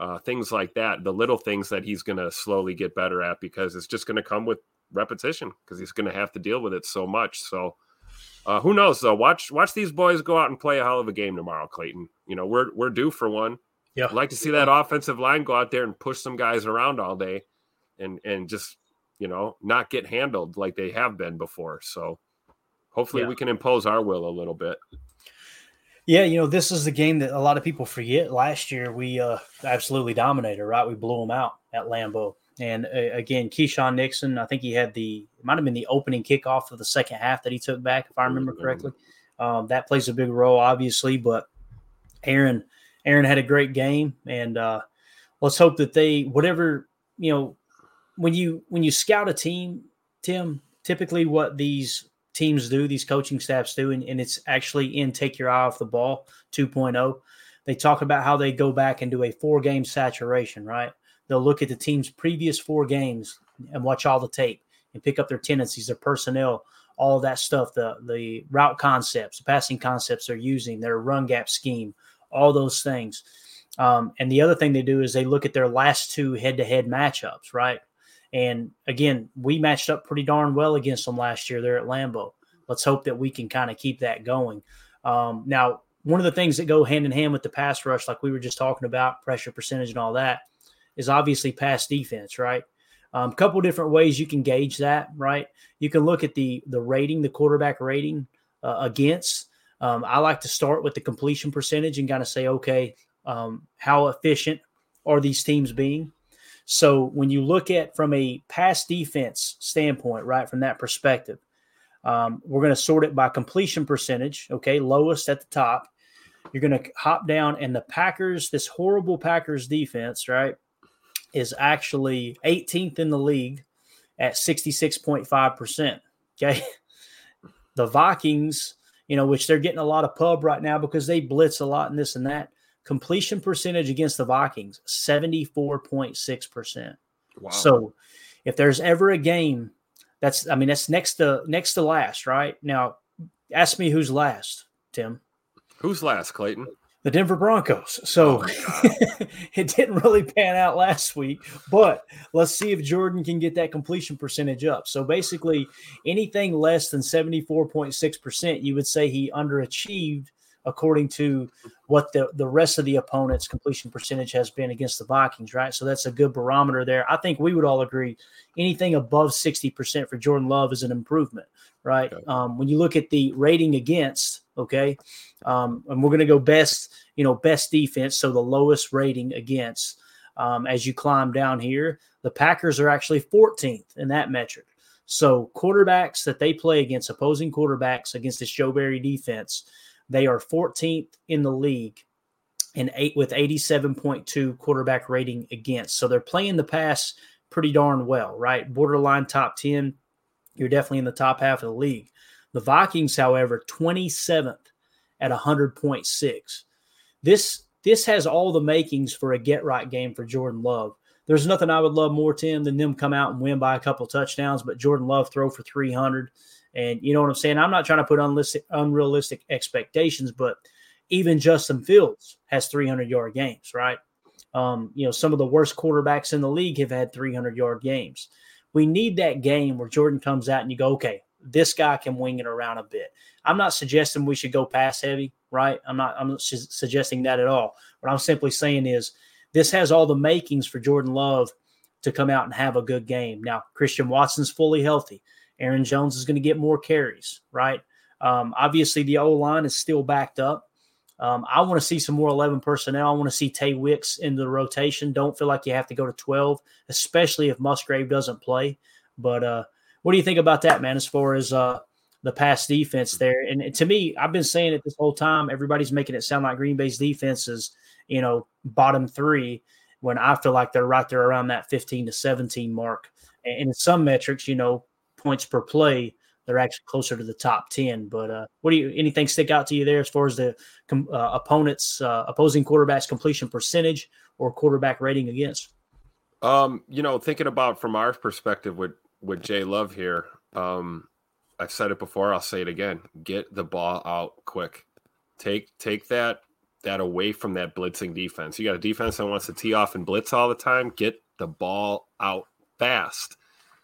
uh, things like that. The little things that he's going to slowly get better at because it's just going to come with repetition because he's going to have to deal with it so much. So. Uh, who knows though? Watch watch these boys go out and play a hell of a game tomorrow, Clayton. You know we're we're due for one. Yeah, I'd like to see that offensive line go out there and push some guys around all day, and and just you know not get handled like they have been before. So hopefully Yeah. we can impose our will a little bit. Yeah, you know, this is the game that a lot of people forget. Last year, we uh, absolutely dominated, right? We blew them out at Lambeau. And uh, again, Keisean Nixon, I think he had the, might have been the opening kickoff of the second half that he took back, if I remember correctly. Um, that plays a big role, obviously. But Aaron, Aaron had a great game. And uh, let's hope that they, whatever, you know, when you when you scout a team, Tim, typically what these teams do, these coaching staffs do, and, and it's actually in Take Your Eye Off the Ball 2.0. They talk about how they go back and do a four game saturation, right? They'll look at the team's previous four games and watch all the tape and pick up their tendencies, their personnel, all that stuff, the the route concepts, the passing concepts they're using, their run gap scheme, all those things. Um, and the other thing they do is they look at their last two head to head matchups, right? And again, we matched up pretty darn well against them last year there at Lambeau. Let's hope that we can kind of keep that going. Um, now, one of the things that go hand in hand with the pass rush, like we were just talking about, pressure percentage and all that, is obviously pass defense, right? A um, couple different ways you can gauge that, right? You can look at the the rating, the quarterback rating uh, against. Um, I like to start with the completion percentage and kind of say, okay, um, how efficient are these teams being? So when you look at from a pass defense standpoint, right, from that perspective, um, we're going to sort it by completion percentage. Okay, lowest at the top. You're going to hop down, and the Packers, this horrible Packers defense, right, is actually 18th in the league at 66.5%. Okay. The Vikings, you know, which they're getting a lot of pub right now because they blitz a lot and this and that. Completion percentage against the Vikings, 74.6%. Wow. So if there's ever a game that's I mean that's next to next to last, right? Now ask me who's last, Tim. Who's last, Clayton? The Denver Broncos. So it didn't really pan out last week, but let's see if Jordan can get that completion percentage up. So basically, anything less than 74.6%, you would say he underachieved according to what the, the rest of the opponent's completion percentage has been against the Vikings, right? So that's a good barometer there. I think we would all agree anything above 60% for Jordan Love is an improvement, right? Um, when you look at the rating against, okay, um, and we're going to go best, you know, best defense, so the lowest rating against. Um, as you climb down here, the Packers are actually 14th in that metric. So quarterbacks that they play against, opposing quarterbacks against this Joe Barry defense, they are 14th in the league and eight with 87.2 quarterback rating against. So they're playing the pass pretty darn well, right? Borderline top 10. You're definitely in the top half of the league. The Vikings, however, 27th at 100.6. This this has all the makings for a get right game for Jordan Love. There's nothing I would love more, Tim, than them come out and win by a couple touchdowns, but Jordan Love throw for 300. And you know what I'm saying? I'm not trying to put unrealistic, expectations, but even Justin Fields has 300 yard games, right? Um, you know, some of the worst quarterbacks in the league have had 300 yard games. We need that game where Jordan comes out and you go, okay, this guy can wing it around a bit. I'm not suggesting we should go pass heavy, right? I'm not. I'm su- suggesting that at all. What I'm simply saying is this has all the makings for Jordan Love to come out and have a good game. Now, Christian Watson's fully healthy. Aaron Jones is going to get more carries, right? Um, obviously, the O line is still backed up. Um, I want to see some more 11 personnel. I want to see Tay Wicks in the rotation. Don't feel like you have to go to 12, especially if Musgrave doesn't play. But uh, what do you think about that, man, as far as uh, the pass defense there? And to me, I've been saying it this whole time. Everybody's making it sound like Green Bay's defense is, you know, bottom three when I feel like they're right there around that 15 to 17 mark. And in some metrics, you know, points per play, they're actually closer to the top ten. But uh, what do you anything stick out to you there as far as the uh, opponents uh, opposing quarterbacks completion percentage or quarterback rating against? Um, you know, thinking about from our perspective with with Jay Love here, um, I've said it before. I'll say it again. Get the ball out quick. Take take that that away from that blitzing defense. You got a defense that wants to tee off and blitz all the time. Get the ball out fast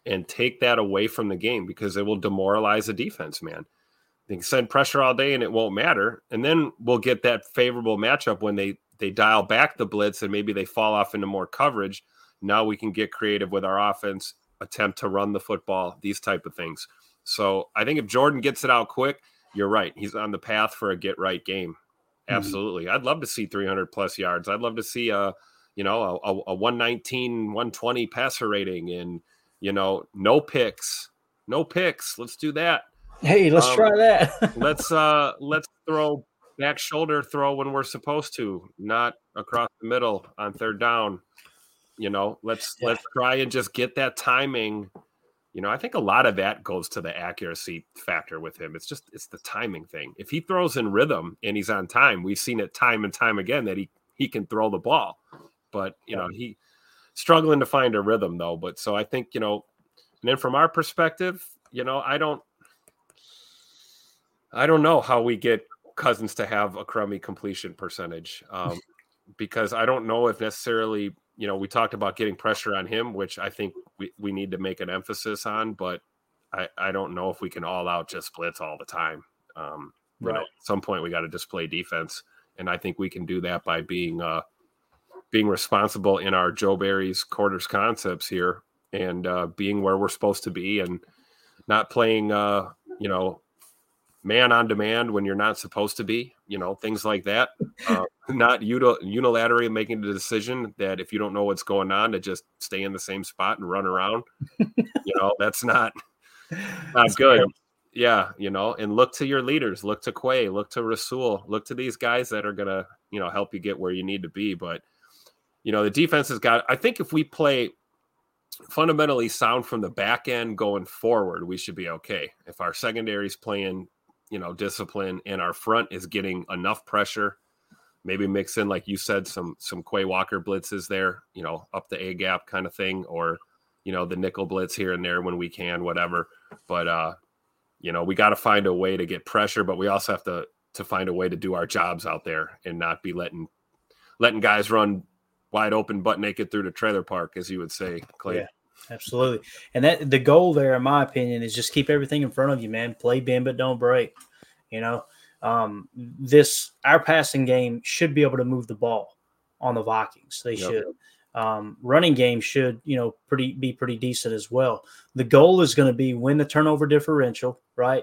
and take that away from the game because it will demoralize a defense, man. They can send pressure all day and it won't matter. And then we'll get that favorable matchup when they they dial back the blitz and maybe they fall off into more coverage. Now we can get creative with our offense, attempt to run the football, these type of things. So I think if Jordan gets it out quick, you're right. He's on the path for a get right game. Mm-hmm. Absolutely. Mm-hmm. I'd love to see 300 plus yards. I'd love to see a, you know, a, a 119, 120 passer rating and, you know, no picks, no picks. Let's do that. Hey, let's um, try that. let's uh let's throw back shoulder throw when we're supposed to, not across the middle on third down. You know, let's yeah. let's try and just get that timing. You know, I think a lot of that goes to the accuracy factor with him. It's just it's the timing thing. If he throws in rhythm and he's on time, we've seen it time and time again that he he can throw the ball. But you yeah. know, he struggling to find a rhythm though. But so I think you know, and then from our perspective, you know, I don't, I don't know how we get Cousins to have a crummy completion percentage, um, because I don't know if necessarily you know we talked about getting pressure on him, which I think we we need to make an emphasis on, but I I don't know if we can all out just blitz all the time. Um, right. Know, at some point we got to display defense, and I think we can do that by being uh being responsible in our Joe Barry's quarters concepts here and uh, being where we're supposed to be and not playing, uh, you know, man on demand when you're not supposed to be, you know, things like that. Uh, not unilaterally making the decision that if you don't know what's going on, to just stay in the same spot and run around. you know, that's not not that's good. Yeah, you know, and look to your leaders, look to Quay, look to Rasul, look to these guys that are gonna, you know, help you get where you need to be. But you know, the defense has got, I think if we play fundamentally sound from the back end going forward, we should be okay. If our secondary is playing, you know, discipline and our front is getting enough pressure, maybe mix in, like you said, some, some Quay Walker blitzes there, you know, up the A gap kind of thing, or, you know, the nickel blitz here and there when we can, whatever. But, uh, you know, we got to find a way to get pressure, but we also have to, to find a way to do our jobs out there and not be letting, letting guys run wide open, butt naked through the trailer park, as you would say, Clay. Yeah, absolutely. And that the goal there, in my opinion, is just keep everything in front of you, man. Play bend but don't break. You know, um, this our passing game should be able to move the ball on the Vikings. They yep. should. Um, running game should you know pretty be pretty decent as well. The goal is going to be win the turnover differential, right,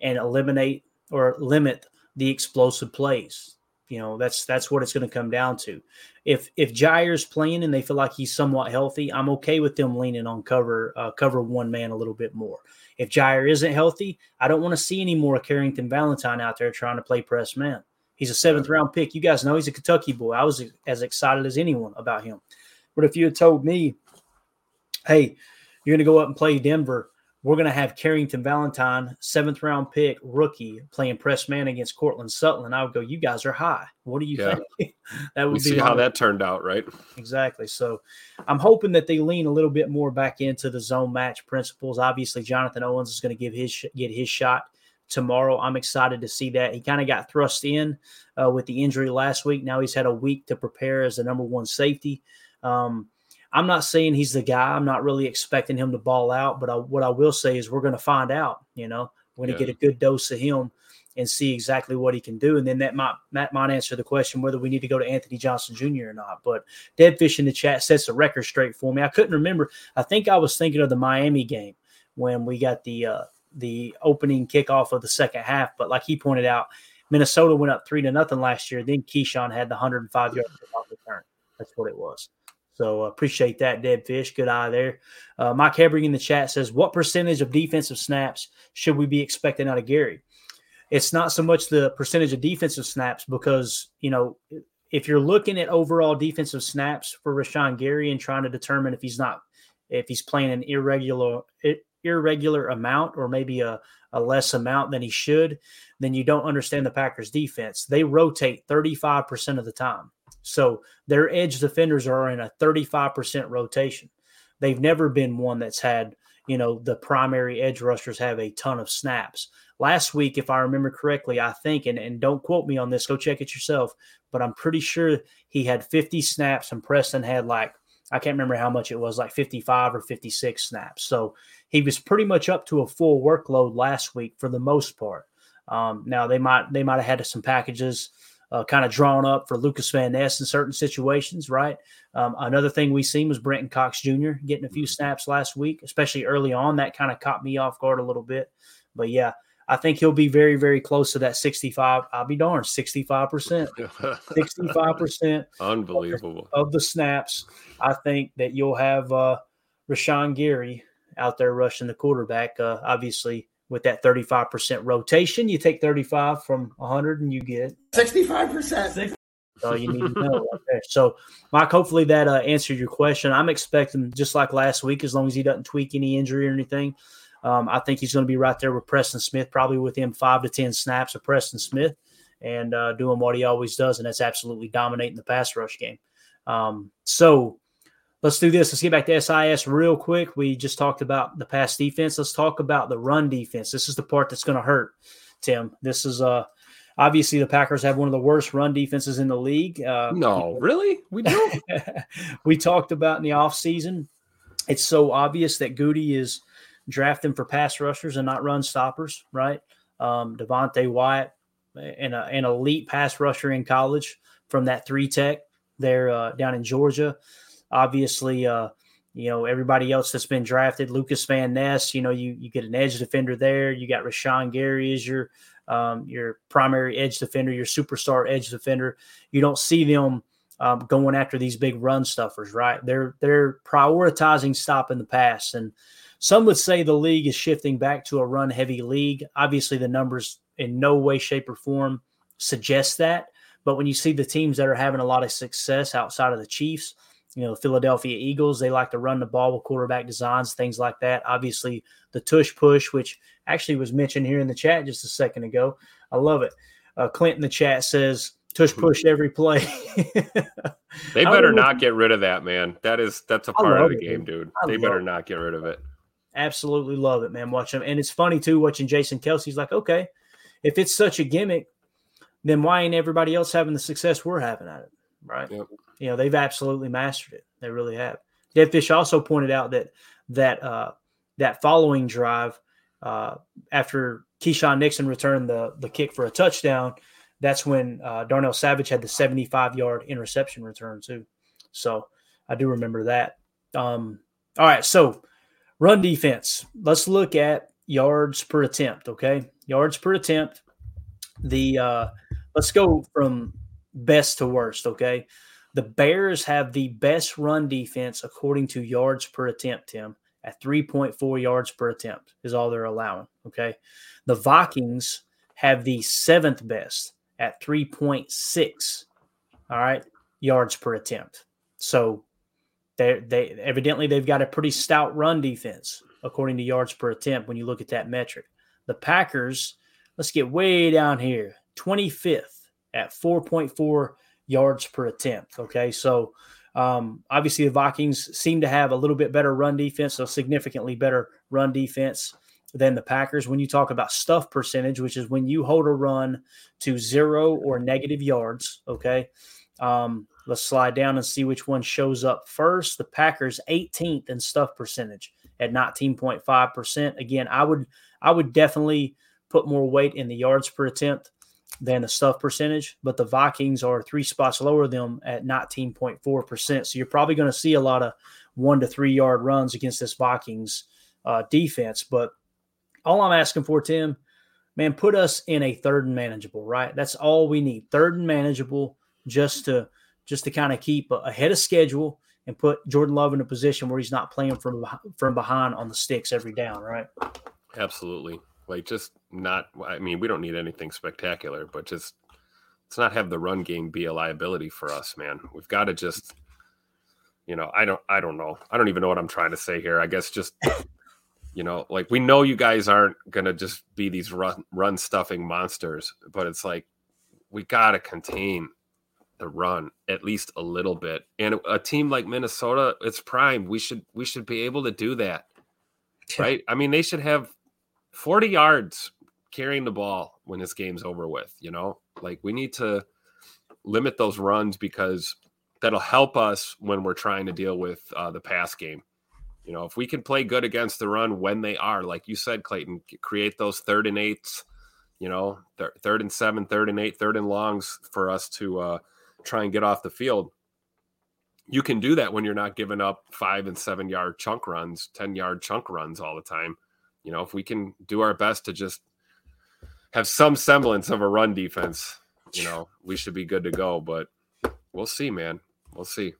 and eliminate or limit the explosive plays. You know, that's that's what it's going to come down to. If if Jaire's playing and they feel like he's somewhat healthy, I'm okay with them leaning on cover uh, cover one man a little bit more. If Jaire isn't healthy, I don't want to see any more Carrington Valentine out there trying to play press man. He's a seventh round pick. You guys know he's a Kentucky boy. I was as excited as anyone about him. But if you had told me, hey, you're going to go up and play Denver we're going to have Carrington Valentine, seventh round pick, rookie, playing press man against Courtland Sutton. I would go, you guys are high. What do you yeah. think? that would we see how that turned out, right? Exactly. So I'm hoping that they lean a little bit more back into the zone match principles. Obviously, Jonathan Owens is going to give his get his shot tomorrow. I'm excited to see that. He kind of got thrust in uh, with the injury last week. Now he's had a week to prepare as the number one safety. Um, I'm not saying he's the guy. I'm not really expecting him to ball out, but I, what I will say is we're going to find out. You know, we're going to yeah. get a good dose of him and see exactly what he can do, and then that might that might answer the question whether we need to go to Anthony Johnson Jr. or not. But Deadfish in the chat sets the record straight for me. I couldn't remember. I think I was thinking of the Miami game when we got the uh, the opening kickoff of the second half. But like he pointed out, Minnesota went up three to nothing last year. Then Keisean had the 105 yard return. That's what it was. So uh, appreciate that, Dead Fish. Good eye there. Uh, Mike Hebring in the chat says, "What percentage of defensive snaps should we be expecting out of Gary?" It's not so much the percentage of defensive snaps because you know if you're looking at overall defensive snaps for Rashan Gary and trying to determine if he's not if he's playing an irregular irregular amount or maybe a, a less amount than he should, then you don't understand the Packers defense. They rotate 35% of the time. So their edge defenders are in a 35% rotation. They've never been one that's had, you know, the primary edge rushers have a ton of snaps. Last week, if I remember correctly, I think, and, and don't quote me on this, go check it yourself, but I'm pretty sure he had 50 snaps and Preston had like I can't remember how much it was, like 55 or 56 snaps. So he was pretty much up to a full workload last week for the most part. Um, now they might they might have had some packages uh, kind of drawn up for Lucas Van Ness in certain situations, right? Um, another thing we seen was Brenton Cox Jr. getting a few mm-hmm. snaps last week, especially early on. That kind of caught me off guard a little bit. But yeah, I think he'll be very, very close to that 65. I'll be darned, 65%. 65%. Unbelievable. Of, of, the snaps. I think that you'll have uh, Rashan Gary out there rushing the quarterback. Uh, obviously, with that 35% rotation, you take 35 from 100 and you get 65%. all you need to know. So, Mike, hopefully that uh, answered your question. I'm expecting, just like last week, as long as he doesn't tweak any injury or anything, um, I think he's going to be right there with Preston Smith, probably within five to 10 snaps of Preston Smith and uh, doing what he always does. And that's absolutely dominating the pass rush game. Um, so let's do this. Let's get back to SIS real quick. We just talked about the pass defense. Let's talk about the run defense. This is the part that's going to hurt, Tim. This is uh, obviously the Packers have one of the worst run defenses in the league. Uh, no, really? We do. we talked about in the offseason. It's so obvious that Gutey is drafting for pass rushers and not run stoppers, right? Um, Devonte Wyatt, and a, an elite pass rusher in college from that three tech there uh, down in Georgia. Obviously, uh, you know everybody else that's been drafted, Lucas Van Ness. You know you you get an edge defender there. You got Rashan Gary as your um, your primary edge defender, your superstar edge defender. You don't see them um, going after these big run stuffers, right? They're they're prioritizing stopping the pass and some would say the league is shifting back to a run heavy league. Obviously, the numbers in no way, shape, or form suggest that. But when you see the teams that are having a lot of success outside of the Chiefs, you know, Philadelphia Eagles, they like to run the ball with quarterback designs, things like that. Obviously, the tush push, which actually was mentioned here in the chat just a second ago. I love it. Uh, Clint in the chat says, tush push every play. they better not get rid of that, man. That is that's a part of the it, game, dude. I they better it. not get rid of it. Absolutely love it, man. Watch them. And it's funny too, watching Jason Kelce's like, okay, if it's such a gimmick, then why ain't everybody else having the success we're having at it? Right. Yep. You know, they've absolutely mastered it. They really have. Dead Fish also pointed out that that uh that following drive, uh, after Keisean Nixon returned the the kick for a touchdown, that's when uh, Darnell Savage had the 75 yard interception return too. So I do remember that. Um, all right, so Run defense. Let's look at yards per attempt. Okay, yards per attempt. The uh, let's go from best to worst. Okay, the Bears have the best run defense according to yards per attempt. Tim at 3.4 yards per attempt is all they're allowing. Okay, the Vikings have the seventh best at 3.6. All right, yards per attempt. So they they evidently they've got a pretty stout run defense according to yards per attempt when you look at that metric. The Packers, let's get way down here, 25th at 4.4 yards per attempt. Okay, so um, obviously the Vikings seem to have a little bit better run defense, so significantly better run defense than the Packers. When you talk about stuff percentage, which is when you hold a run to zero or negative yards, okay, um, let's slide down and see which one shows up first. The Packers 18th in stuff percentage at 19.5%. Again, I would I would definitely put more weight in the yards per attempt than the stuff percentage, but the Vikings are three spots lower them at 19.4%. So you're probably going to see a lot of one to three yard runs against this Vikings uh, defense. But all I'm asking for, Tim, man, put us in a third and manageable, right? That's all we need. Third and manageable just to just to kind of keep ahead of schedule and put Jordan Love in a position where he's not playing from from behind on the sticks every down, right? Absolutely. Like just not I mean, we don't need anything spectacular, but just let's not have the run game be a liability for us, man. We've got to just you know, I don't I don't know. I don't even know what I'm trying to say here. I guess just You know, like we know you guys aren't gonna just be these run run stuffing monsters, but it's like we gotta contain the run at least a little bit. And a team like Minnesota, it's prime. We should we should be able to do that. Right? I mean, they should have 40 yards carrying the ball when this game's over with, you know? Like we need to limit those runs because that'll help us when we're trying to deal with uh, the pass game. You know, if we can play good against the run when they are, like you said, Clayton, create those third and eights, you know, th- third and seven, third and eight, third and longs for us to uh, try and get off the field. You can do that when you're not giving up five and seven yard chunk runs, 10 yard chunk runs all the time. You know, if we can do our best to just have some semblance of a run defense, you know, we should be good to go. But we'll see, man. We'll see.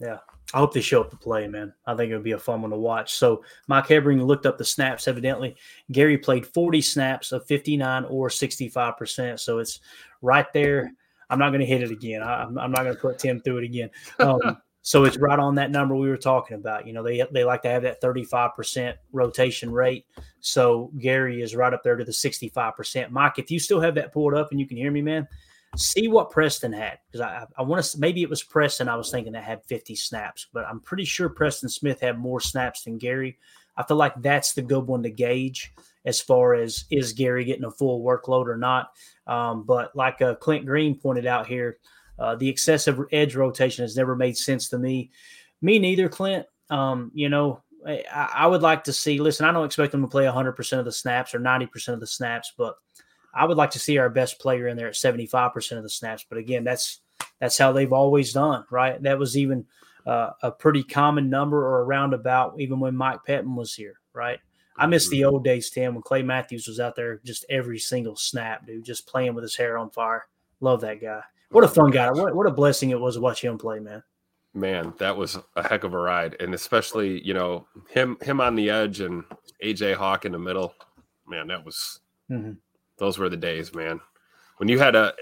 Yeah. I hope they show up to play, man. I think it would be a fun one to watch. So Mike Hebring looked up the snaps. Evidently, Gary played 40 snaps of 59 or 65%. So it's right there. I'm not going to hit it again. I, am not going to put Tim through it again. Um, so it's right on that number we were talking about. You know, they they like to have that 35% rotation rate. So Gary is right up there to the 65%. Mike, if you still have that pulled up and you can hear me, man, see what Preston had because I, I want to maybe it was Preston I was thinking that had 50 snaps, but I'm pretty sure Preston Smith had more snaps than Gary. I feel like that's the good one to gauge as far as is Gary getting a full workload or not. Um, but like uh, Clint Green pointed out here, uh, the excessive edge rotation has never made sense to me. Me neither, Clint. Um, you know, I, I, would like to see. Listen, I don't expect them to play 100% of the snaps or 90% of the snaps, but I would like to see our best player in there at 75% of the snaps. But again, that's that's how they've always done, right? That was even uh, a pretty common number or a roundabout even when Mike Pettine was here, right? I miss the mm-hmm. old days, Tim, when Clay Matthews was out there just every single snap, dude, just playing with his hair on fire. Love that guy. What a fun guy. What, what a blessing it was to watch him play, man. Man, that was a heck of a ride. And especially, you know, him him on the edge and AJ Hawk in the middle. Man, that was mm-hmm. those were the days, man. When you had a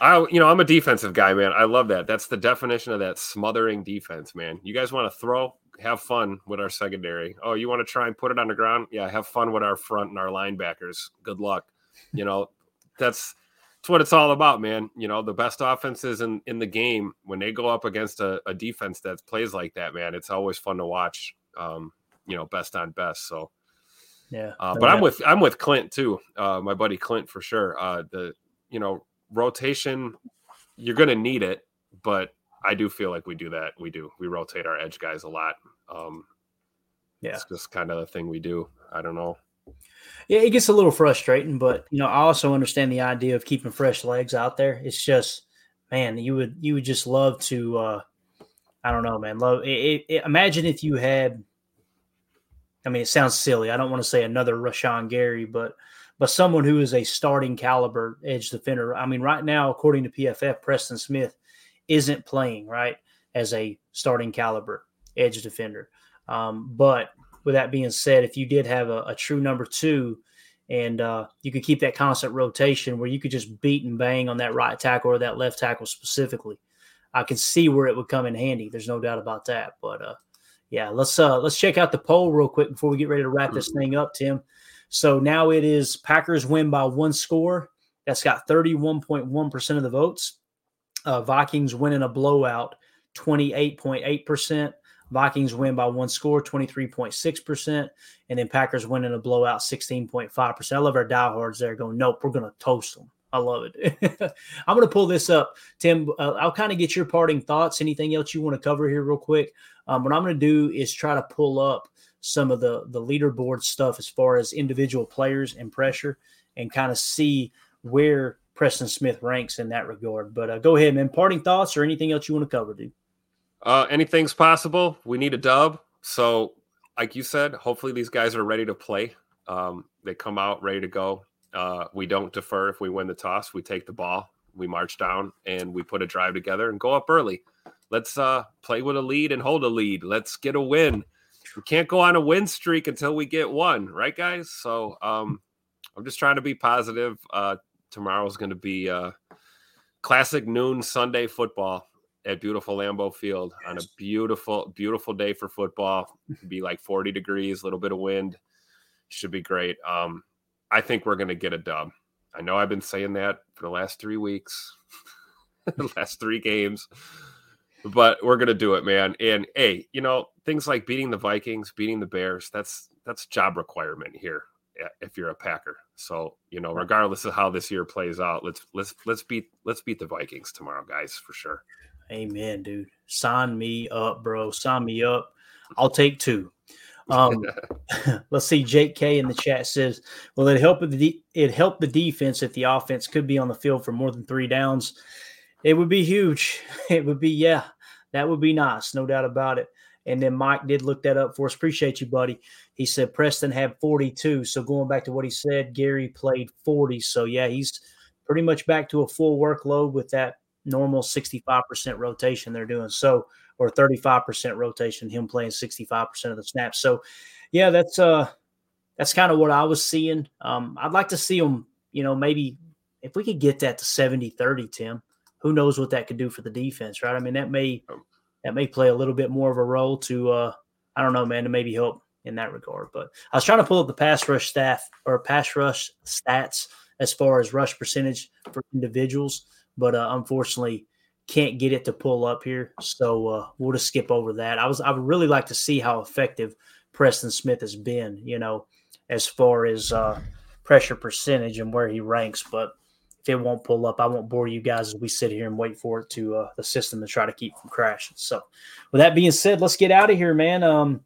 I you know, I'm a defensive guy, man. I love that. That's the definition of that smothering defense, man. You guys want to throw, have fun with our secondary. Oh, you want to try and put it on the ground? Yeah, have fun with our front and our linebackers. Good luck. You know, that's that's what it's all about, man. You know, the best offenses in, in the game when they go up against a, a defense that plays like that, man, it's always fun to watch. Um, you know, best on best. So yeah. Uh, but yeah. I'm with I'm with Clint too. Uh, my buddy Clint for sure. Uh, the you know rotation, you're going to need it, but I do feel like we do that. We do. We rotate our edge guys a lot. Um, yeah, it's just kind of the thing we do. I don't know. Yeah, it gets a little frustrating, but you know, I also understand the idea of keeping fresh legs out there. It's just, man, you would you would just love to. uh I don't know, man. Love. It, it, imagine if you had. I mean, it sounds silly. I don't want to say another Rashan Gary, but but someone who is a starting caliber edge defender. I mean, right now, according to PFF, Preston Smith isn't playing right as a starting caliber edge defender. Um, but with that being said, if you did have a, a true number two, and uh, you could keep that constant rotation where you could just beat and bang on that right tackle or that left tackle specifically, I can see where it would come in handy. There's no doubt about that. But uh, yeah, let's uh, let's check out the poll real quick before we get ready to wrap this thing up, Tim. So now it is Packers win by one score. That's got 31.1% of the votes. Uh, Vikings win in a blowout, 28.8%. Vikings win by one score, 23.6%. And then Packers win in a blowout, 16.5%. I love our diehards there going, nope, we're going to toast them. I love it. I'm going to pull this up. Tim, uh, I'll kind of get your parting thoughts. Anything else you want to cover here, real quick? Um, what I'm going to do is try to pull up some of the, the leaderboard stuff as far as individual players and pressure and kind of see where Preston Smith ranks in that regard. But uh, go ahead, man. Parting thoughts or anything else you want to cover, dude? Uh, anything's possible. We need a dub. So, like you said, hopefully these guys are ready to play. Um, they come out ready to go. Uh, we don't defer if we win the toss. We take the ball, we march down, and we put a drive together and go up early. Let's uh, play with a lead and hold a lead. Let's get a win. We can't go on a win streak until we get one, right, guys? So um, I'm just trying to be positive. Uh, tomorrow's going to be uh, classic noon Sunday football at beautiful Lambeau Field on a beautiful, beautiful day for football. It'd be like 40 degrees, a little bit of wind. Should be great. Um, I think we're going to get a dub. I know I've been saying that for the last three weeks, the last three games, but we're going to do it, man. And hey, you know things like beating the Vikings, beating the Bears. That's that's job requirement here if you're a Packer. So you know, regardless of how this year plays out, let's let's let's beat let's beat the Vikings tomorrow, guys, for sure. Amen, dude. Sign me up, bro. Sign me up. I'll take two. Um, let's see. Jake K in the chat says, "Will it help the de- it help the defense if the offense could be on the field for more than three downs? It would be huge. It would be yeah, that would be nice, no doubt about it." And then Mike did look that up for us. Appreciate you, buddy. He said Preston had 42. So going back to what he said, Gary played 40. So yeah, he's pretty much back to a full workload with that normal 65% rotation they're doing. So or 35% rotation, him playing 65% of the snaps. So yeah, that's uh that's kind of what I was seeing. Um, I'd like to see him, you know, maybe if we could get that to 70 30, Tim, who knows what that could do for the defense, right? I mean, that may that may play a little bit more of a role to uh I don't know, man, to maybe help in that regard. But I was trying to pull up the pass rush staff or pass rush stats as far as rush percentage for individuals, but uh, unfortunately can't get it to pull up here. So uh, we'll just skip over that. I was I would really like to see how effective Preston Smith has been, you know, as far as uh, pressure percentage and where he ranks. But if it won't pull up, I won't bore you guys as we sit here and wait for it to uh, the system to try to keep from crashing. So, with that being said, let's get out of here, man. Um,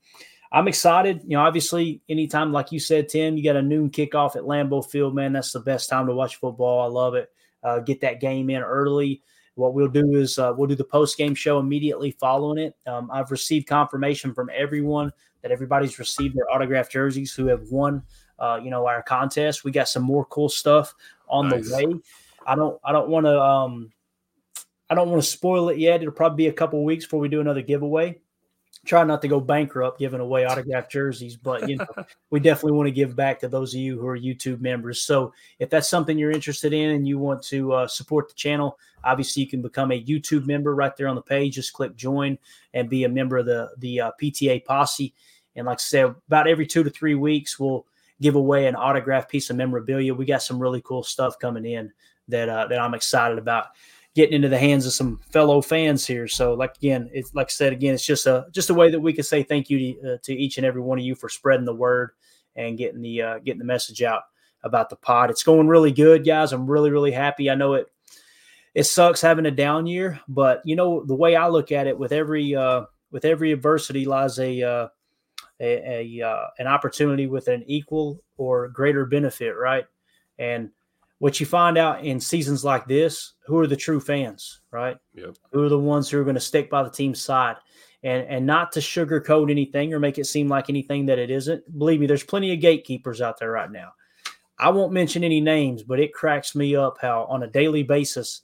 I'm excited. You know, obviously, anytime, like you said, Tim, you got a noon kickoff at Lambeau Field, man. That's the best time to watch football. I love it. Uh, get that game in early. What we'll do is uh, we'll do the post game show immediately following it. Um, I've received confirmation from everyone that everybody's received their autographed jerseys who have won, uh, you know, our contest. We got some more cool stuff on nice. the way. I don't I don't want to um, I don't want to spoil it yet. It'll probably be a couple weeks before we do another giveaway try not to go bankrupt giving away autographed jerseys, but you know, we definitely want to give back to those of you who are YouTube members. So if that's something you're interested in and you want to uh, support the channel, obviously you can become a YouTube member right there on the page. Just click join and be a member of the the uh, PTA posse. And like I said, about every two to three weeks, we'll give away an autographed piece of memorabilia. We got some really cool stuff coming in that uh, that I'm excited about getting into the hands of some fellow fans here. So, like again, it's like I said again, it's just a just a way that we can say thank you to, uh, to each and every one of you for spreading the word and getting the uh, getting the message out about the pod. It's going really good, guys. I'm really really happy. I know it it sucks having a down year, but you know the way I look at it, with every uh, with every adversity lies a uh, a, a uh, an opportunity with an equal or greater benefit, right? And what you find out in seasons like this, who are the true fans, right? Yep. Who are the ones who are going to stick by the team's side and and not to sugarcoat anything or make it seem like anything that it isn't. Believe me, there's plenty of gatekeepers out there right now. I won't mention any names, but it cracks me up how on a daily basis,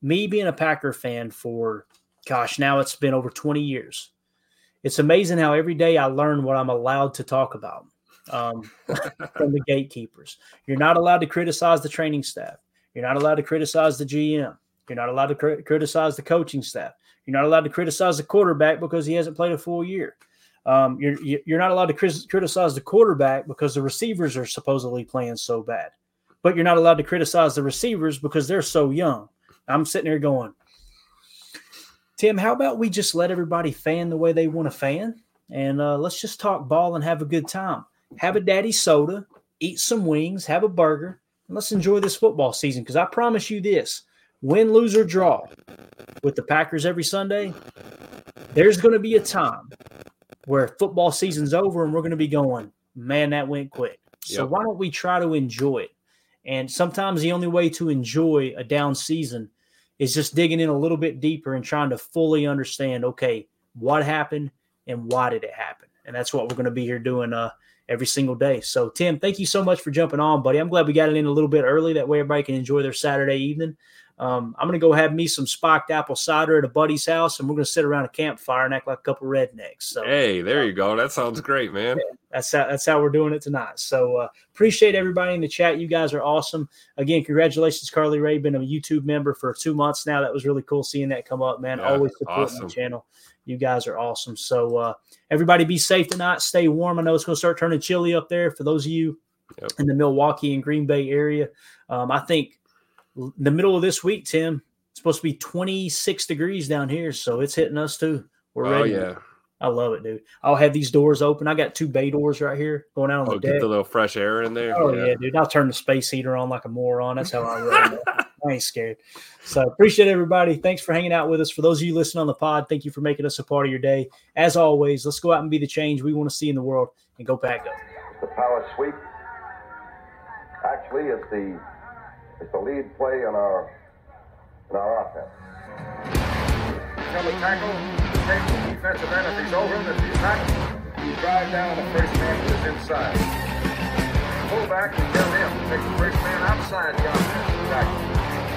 me being a Packer fan for gosh, now it's been over 20 years. It's amazing how every day I learn what I'm allowed to talk about um, from the gatekeepers. You're not allowed to criticize the training staff. You're not allowed to criticize the GM. You're not allowed to cr- criticize the coaching staff. You're not allowed to criticize the quarterback because he hasn't played a full year. Um, you're you're not allowed to criticize the quarterback because the receivers are supposedly playing so bad. But you're not allowed to criticize the receivers because they're so young. I'm sitting there going, Tim, how about we just let everybody fan the way they want to fan, and uh, let's just talk ball and have a good time have a daddy soda, eat some wings, have a burger, and let's enjoy this football season. Because I promise you this win, lose, or draw with the Packers every Sunday, there's going to be a time where football season's over and we're going to be going, man, that went quick. So yep. why don't we try to enjoy it? And sometimes the only way to enjoy a down season is just digging in a little bit deeper and trying to fully understand, okay, what happened and why did it happen? And that's what we're going to be here doing uh, every single day. So, Tim, thank you so much for jumping on, buddy. I'm glad we got it in a little bit early. That way, everybody can enjoy their Saturday evening. Um, I'm going to go have me some spiked apple cider at a buddy's house, and we're going to sit around a campfire and act like a couple rednecks. So, hey, there you go. That sounds great, man. Yeah, that's how that's how we're doing it tonight. So, uh, appreciate everybody in the chat. You guys are awesome. Again, congratulations, Carly Ray. Been a YouTube member for two months now. That was really cool seeing that come up, man. Yeah, Always supporting awesome. the channel. You guys are awesome. So, uh, everybody be safe tonight. Stay warm. I know it's going to start turning chilly up there for those of you Yep. in the Milwaukee and Green Bay area. Um, I think the middle of this week, Tim, it's supposed to be 26 degrees down here, so it's hitting us too. We're Oh, ready. yeah. I love it, dude. I'll have these doors open. I got two bay doors right here going out on Oh, the get the little fresh air in there. Oh yeah. dude. I'll turn the space heater on like a moron. That's how I roll. I ain't scared. So appreciate everybody. Thanks for hanging out with us. For those of you listening on the pod, thank you for making us a part of your day. As always, let's go out and be the change we want to see in the world and go back up. The power sweep. Actually, it's the it's the lead play in our in our offense. Double tackle, take the defensive end if he's over him. If he's not, you drive down the first man to his inside. Pull back and tell him take the first man outside the offensive tackle.